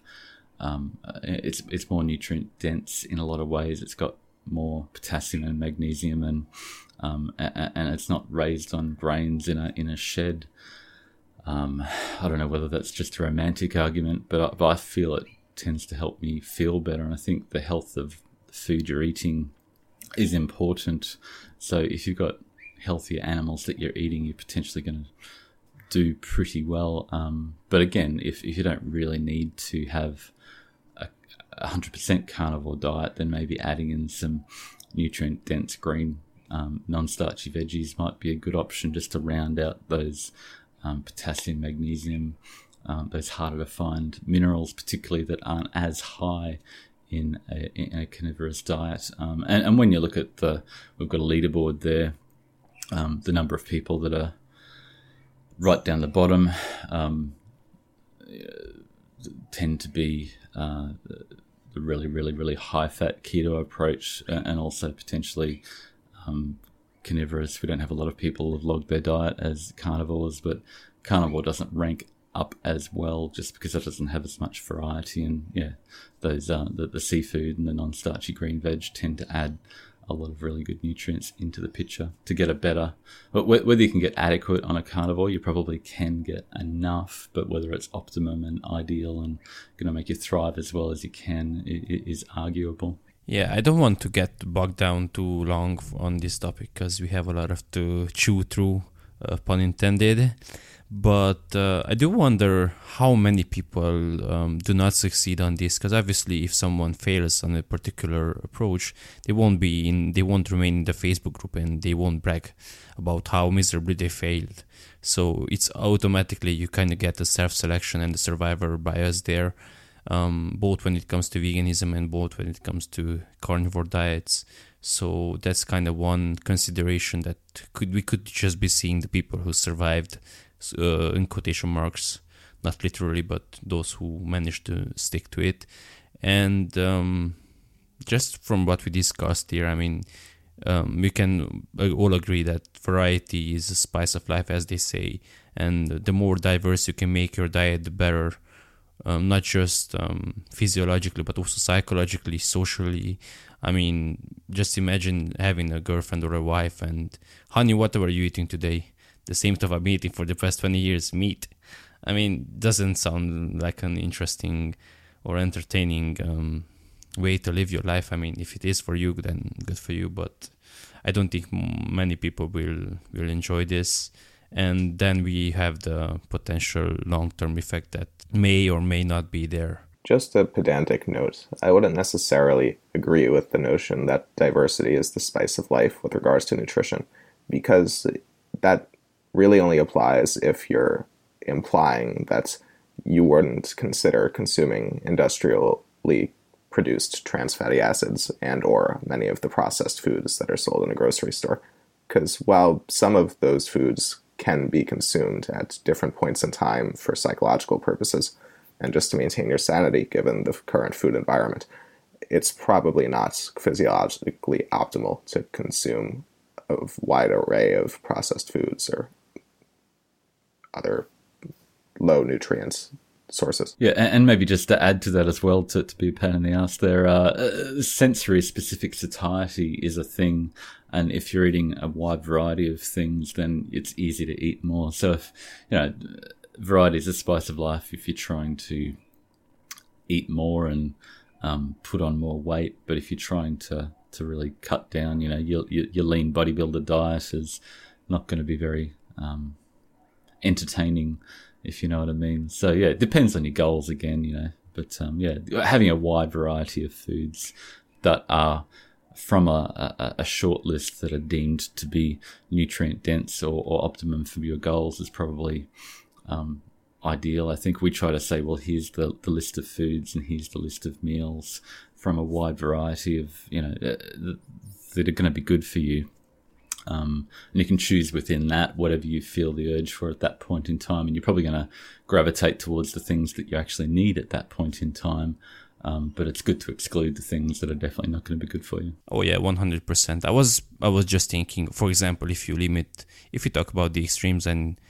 um, it's it's more nutrient dense in a lot of ways. It's got more potassium and magnesium and um, and, and it's not raised on grains in a in a shed. Um, I don't know whether that's just a romantic argument but I, but I feel it tends to help me feel better and I think the health of the food you're eating is important. So if you've got healthier animals that you're eating, you're potentially going to do pretty well. Um, but again, if, if you don't really need to have a, 100% carnivore diet, then maybe adding in some nutrient dense green um, non starchy veggies might be a good option just to round out those um, potassium, magnesium, um, those harder to find minerals, particularly that aren't as high in a, in a carnivorous diet. Um, and, and, when you look at the, we've got a leaderboard there, um, the number of people that are right down the bottom um, tend to be uh, the really, really, really high fat keto approach, and also potentially um, carnivorous. We don't have a lot of people who've logged their diet as carnivores, but carnivore doesn't rank up as well, just because it doesn't have as much variety. And yeah, those uh, the, the seafood and the non-starchy green veg tend to add a lot of really good nutrients into the picture to get a better. But whether you can get adequate on a carnivore, you probably can get enough. But whether it's optimum and ideal and going to make you thrive as well as you can is arguable. Yeah, I don't want to get bogged down too long on this topic because we have a lot of to chew through, uh, pun intended. But uh, I do wonder how many people um, do not succeed on this because obviously if someone fails on a particular approach they won't be in they won't remain in the Facebook group and they won't brag about how miserably they failed. So it's automatically you kind of get the self-selection and the survivor bias there um, both when it comes to veganism and both when it comes to carnivore diets so that's kind of one consideration that could we could just be seeing the people who survived uh, in quotation marks, not literally, but those who managed to stick to it. And um, just from what we discussed here, I mean, um, we can uh, all agree that variety is the spice of life, as they say, and the more diverse you can make your diet, the better. Um, not just um, physiologically, but also psychologically, socially. I mean, just imagine having a girlfriend or a wife and, honey, what are you eating today? the same stuff I've been eating for the past 20 years, meat. I mean, doesn't sound like an interesting or entertaining um, way to live your life. I mean, if it is for you, then good for you. But I don't think many people will will enjoy this. And then we have the potential long term effect that may or may not be there. Just a pedantic note. I wouldn't necessarily agree with the notion that diversity is the spice of life with regards to nutrition, because that really only applies if you're implying that you wouldn't consider consuming industrially produced trans fatty acids and or many of the processed foods that are sold in a grocery store. Because while some of those foods can be consumed at different points in time for psychological purposes and just to maintain your sanity given the current food environment, it's probably not physiologically optimal to consume a wide array of processed foods or other low nutrients sources. Yeah, and maybe just to add to that as well, to, to be a pain in the ass, there, uh, sensory specific satiety is a thing. And if you're eating a wide variety of things, then it's easy to eat more. So, if, you know, variety is a spice of life if you're trying to eat more and um, put on more weight. But if you're trying to, to really cut down, you know, your, your, your lean bodybuilder diet is not going to be very um, entertaining if you know what I mean. So yeah, it depends on your goals again, you know. But um, yeah, having a wide variety of foods that are from a, a, a, short list that are deemed to be nutrient dense or, or optimum for your goals is probably um, ideal. I think we try to say, well, here's the, the list of foods and here's the list of meals from a wide variety of, you know, uh, that are going to be good for you. Um, and you can choose within that whatever you feel the urge for at that point in time. And you're probably going to gravitate towards the things that you actually need at that point in time. Um, but it's good to exclude the things that are definitely not going to be good for you. Oh yeah, one hundred percent. I was I was just thinking, for example, if you limit, if you talk about the extremes and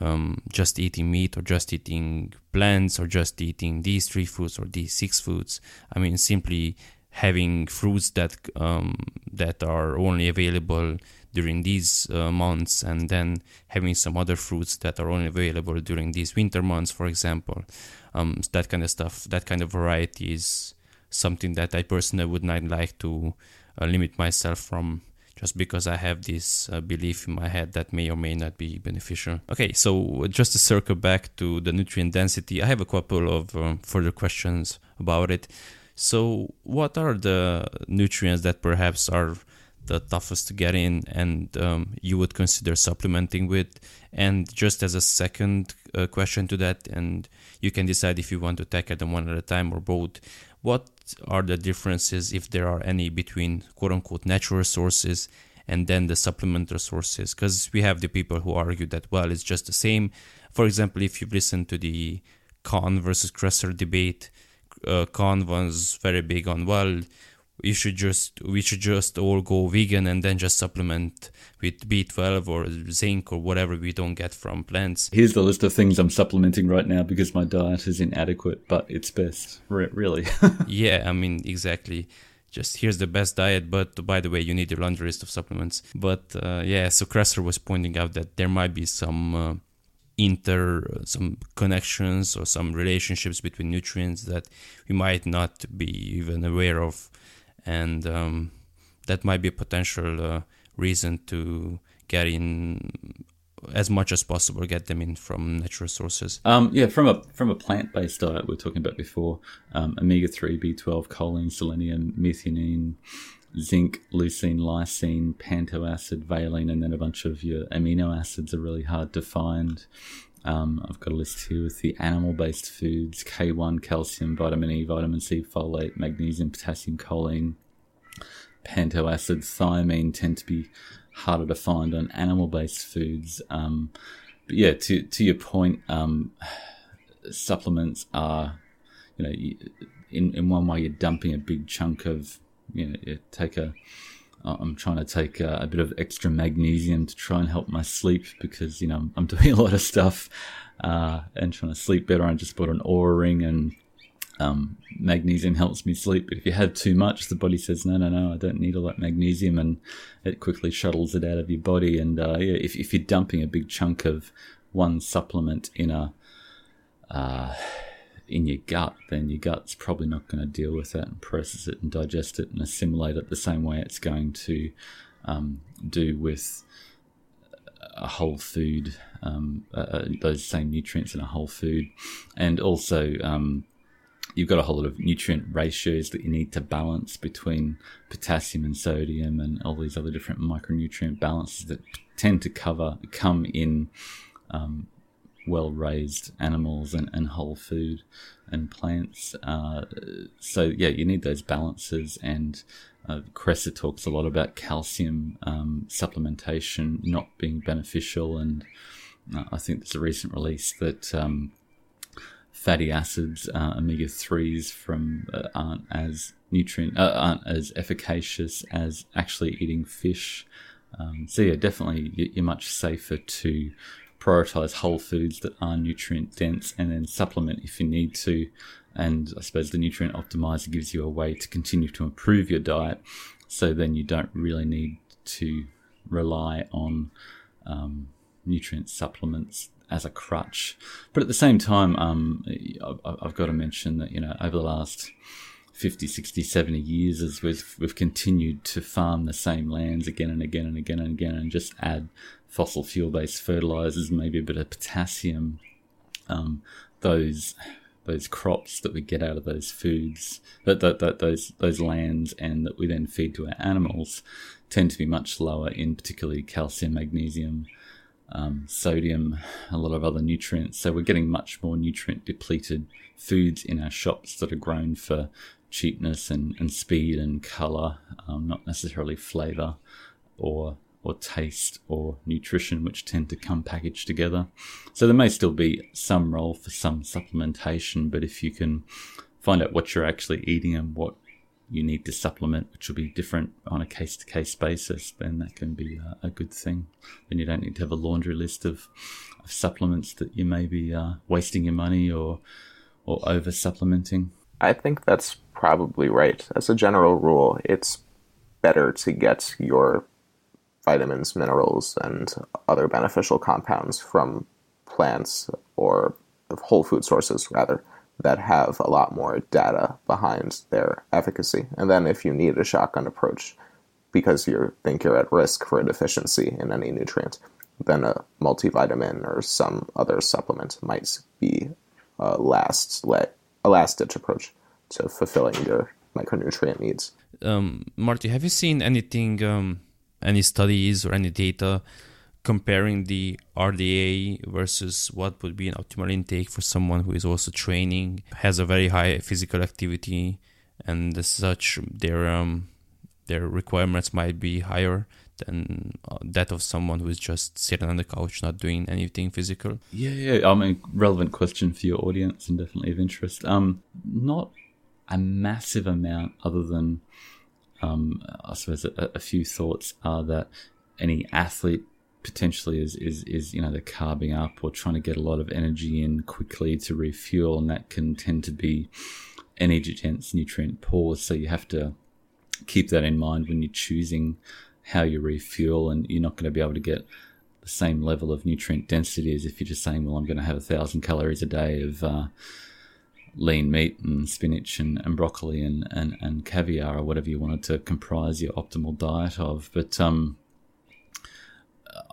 um, just eating meat or just eating plants or just eating these three foods or these six foods, I mean, simply having fruits that um, that are only available during these uh, months and then having some other fruits that are only available during these winter months for example. Um, that kind of stuff that kind of variety is something that i personally would not like to uh, limit myself from just because I have this uh, belief in my head that may or may not be beneficial. Okay, so just to circle back to the nutrient density, I have a couple of um, further questions about it. So, what are the nutrients that perhaps are the toughest to get in and um, you would consider supplementing with and just as a second uh, question to that and you can decide if you want to tackle them one at a time or both what are the differences if there are any between quote unquote natural sources and then the supplementary sources? Because we have the people who argue that well it's just the same. For example if you've listened to the Kahn versus Kresser debate uh, was very big on well you should just we should just all go vegan and then just supplement with B12 or zinc or whatever we don't get from plants. Here's the list of things I'm supplementing right now because my diet is inadequate, but it's best, really. <laughs> yeah, I mean exactly. Just here's the best diet, but by the way, you need a laundry list of supplements. But uh, yeah, so Kresser was pointing out that there might be some uh, inter some connections or some relationships between nutrients that we might not be even aware of and um, that might be a potential uh, reason to get in as much as possible get them in from natural sources. Um, yeah from a from a plant-based diet we are talking about before um, omega-3 b12 choline selenium methionine zinc leucine lysine pantoacid valine and then a bunch of your amino acids are really hard to find um, I've got a list here with the animal based foods K1, calcium, vitamin E, vitamin C, folate, magnesium, potassium, choline, pantoacid, thiamine tend to be harder to find on animal based foods. Um, but yeah, to, to your point, um, supplements are, you know, in, in one way, you're dumping a big chunk of, you know, you take a, I'm trying to take a, a, bit of extra magnesium to try and help my sleep because you know I'm <laughs> doing a lot of stuff uh, and trying to sleep better. I just bought an Oura ring and um, magnesium helps me sleep. But if you have too much, the body says no, no, no, I don't need all that magnesium, and it quickly shuttles it out of your body. And uh, yeah, if if you're dumping a big chunk of one supplement in a uh, in your gut, then your gut's probably not going to deal with that and process it and digest it and assimilate it the same way it's going to um, do with a whole food, um, uh, those same nutrients in a whole food. And also, um, you've got a whole lot of nutrient ratios that you need to balance between potassium and sodium and all these other different micronutrient balances that tend to cover come in um, well raised animals and, and whole food and plants. Uh, so yeah, you need those balances and uh, Kresser talks a lot about calcium um, supplementation not being beneficial, and uh, I think there's a recent release that um, fatty acids, uh, omega threes from uh, aren't as nutrient uh, aren't as efficacious as actually eating fish. Um, so yeah, definitely you're much safer to prioritize whole foods that are nutrient dense and then supplement if you need to. And I suppose the nutrient optimizer gives you a way to continue to improve your diet. So then you don't really need to rely on um, nutrient supplements as a crutch. But at the same time, um, I've got to mention that, you know, over the last 50, 60, 70 years as we've, we've continued to farm the same lands again and again and again and again and just add fossil fuel based fertilizers, maybe a bit of potassium. Um, those those crops that we get out of those foods, that, that, that those those lands, and that we then feed to our animals, tend to be much lower in particularly calcium, magnesium, um, sodium, a lot of other nutrients. So we're getting much more nutrient depleted foods in our shops that are grown for cheapness and, and speed and color, um, not necessarily flavor or or taste or nutrition, which tend to come packaged together. So there may still be some role for some supplementation, but if you can find out what you're actually eating and what you need to supplement, which will be different on a case to case basis, then that can be a, a, good thing. Then you don't need to have a laundry list of, of supplements that you may be uh, wasting your money or or over supplementing. I think that's probably right. As a general rule, it's better to get your vitamins, minerals, and other beneficial compounds from plants or whole food sources, rather, that have a lot more data behind their efficacy. And then if you need a shotgun approach because you think you're at risk for a deficiency in any nutrient, then a multivitamin or some other supplement might be a last a last ditch approach to fulfilling your micronutrient needs. Um, Marty, have you seen anything um, any studies or any data comparing the RDA versus what would be an optimal intake for someone who is also training, has a very high physical activity, and as such, their um, their requirements might be higher than uh, that of someone who is just sitting on the couch not doing anything physical. Yeah, yeah. I mean, relevant question for your audience and definitely of interest. Um, not a massive amount other than um, I suppose a, a, few thoughts are that any athlete potentially is, is, is, you know, they're carbing up or trying to get a lot of energy in quickly to refuel, and that can tend to be energy dense, nutrient poor. So you have to keep that in mind when you're choosing how you refuel, and you're not going to be able to get the same level of nutrient density as if you're just saying, well, I'm going to have a thousand calories a day of, uh, lean meat and spinach and, and broccoli and, and, and caviar or whatever you wanted to comprise your optimal diet of. But um,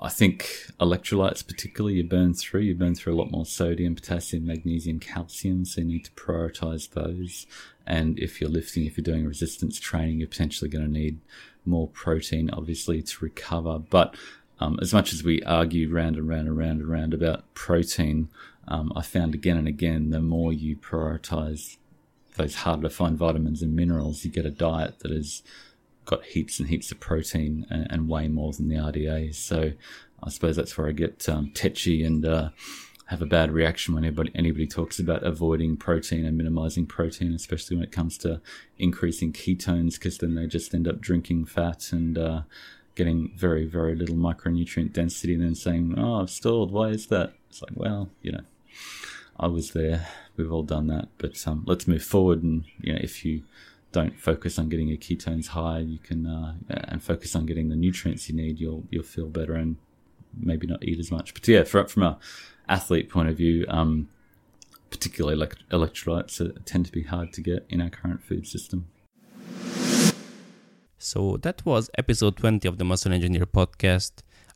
I think electrolytes, particularly, you burn through. You burn through a lot more sodium, potassium, magnesium, calcium. So you need to prioritize those. And if you're lifting, if you're doing resistance training, you're potentially going to need more protein, obviously, to recover. But um, as much as we argue round and round and round and round about protein, um, I found again and again the more you prioritize those harder to find vitamins and minerals, you get a diet that has got heaps and heaps of protein and, and way more than the RDA. So I suppose that's where I get um, tetchy and uh, have a bad reaction when anybody, anybody talks about avoiding protein and minimizing protein, especially when it comes to increasing ketones, because then they just end up drinking fat and uh, getting very, very little micronutrient density and then saying, Oh, I've stalled. Why is that? It's like, well, you know, I was there. We've all done that. But um, let's move forward. And, you know, if you don't focus on getting your ketones high, you can, uh, and focus on getting the nutrients you need, you'll, you'll feel better and maybe not eat as much. But yeah, from, from a athlete point of view, um, particularly elect- electrolytes that tend to be hard to get in our current food system. So that was episode 20 of the Muscle Engineer podcast.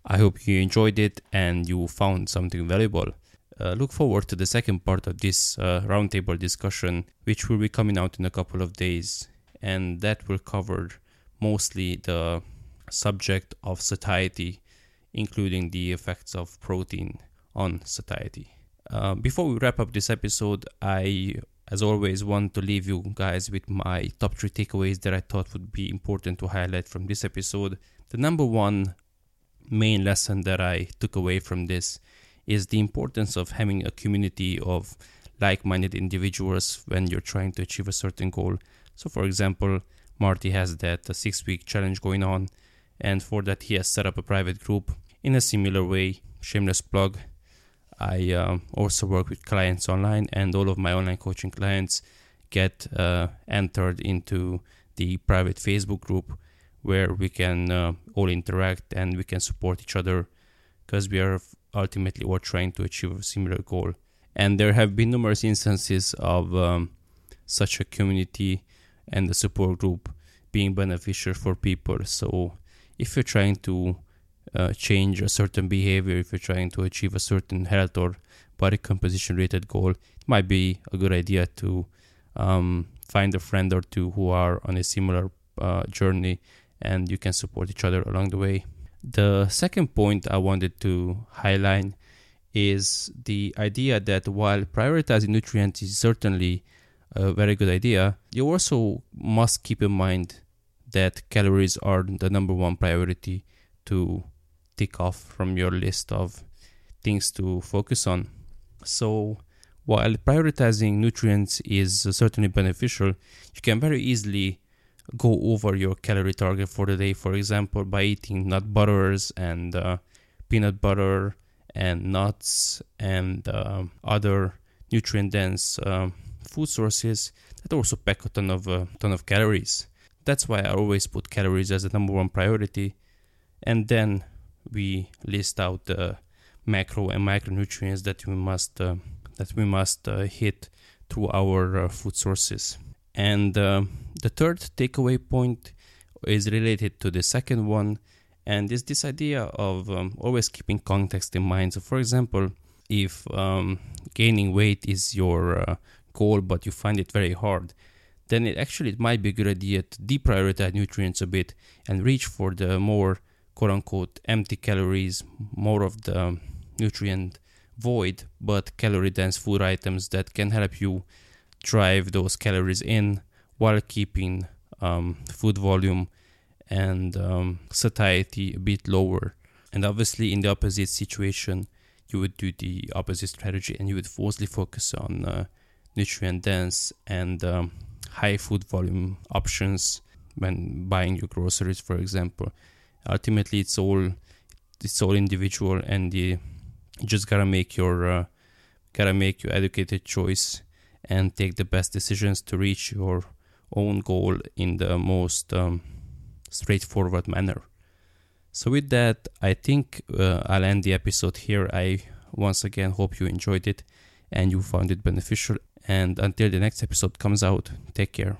I hope you enjoyed it and you found something valuable. Uh, look forward to the second part of this uh, roundtable discussion, which will be coming out in a couple of days, and that will cover mostly the subject of satiety, including the effects of protein on satiety. Uh, before we wrap up this episode, I, as always, want to leave you guys with my top three takeaways that I thought would be important to highlight from this episode. The number one main lesson that I took away from this is the importance of having a community of like minded individuals when you're trying to achieve a certain goal. So, for example, Marty has that six week challenge going on, and for that, he has set up a private group. In a similar way, shameless plug, I uh, also work with clients online, and all of my online coaching clients get uh, entered into the private Facebook group where we can uh, all interact and we can support each other because we are ultimately all trying to achieve a similar goal. And there have been numerous instances of um, such a community and the support group being beneficial for people. So if you're trying to uh, change a certain behavior, if you're trying to achieve a certain health or body composition related goal, it might be a good idea to um, find a friend or two who are on a similar uh, journey and you can support each other along the way. The second point I wanted to highlight is the idea that while prioritizing nutrients is certainly a very good idea, you also must keep in mind that calories are the number one priority to tick off from your list of things to focus on. So, while prioritizing nutrients is certainly beneficial, you can very easily go over your calorie target for the day, for example, by eating nut butters and uh, peanut butter and nuts and uh, other nutrient dense uh, food sources that also pack a ton of uh, ton of calories. That's why I always put calories as the number one priority, and then we list out the macro and micronutrients that we must uh, that we must uh, hit through our food sources. And uh, the third takeaway point is related to the second one, and is this idea of um, always keeping context in mind. So, for example, if um, gaining weight is your uh, goal, but you find it very hard, then it actually it might be a good idea to deprioritize nutrients a bit and reach for the more quote unquote empty calories, more of the nutrient void but calorie dense food items that can help you drive those calories in while keeping um, food volume and um, satiety a bit lower. And obviously, in the opposite situation, you would do the opposite strategy and you would mostly focus on uh, nutrient dense and um, high food volume options when buying your groceries, for example. Ultimately, it's all it's all individual, and you just gotta make your uh, gotta make your educated choice and take the best decisions to reach your own goal in the most um, straightforward manner. So, with that, I think uh, I'll end the episode here. I once again hope you enjoyed it and you found it beneficial. And until the next episode comes out, take care.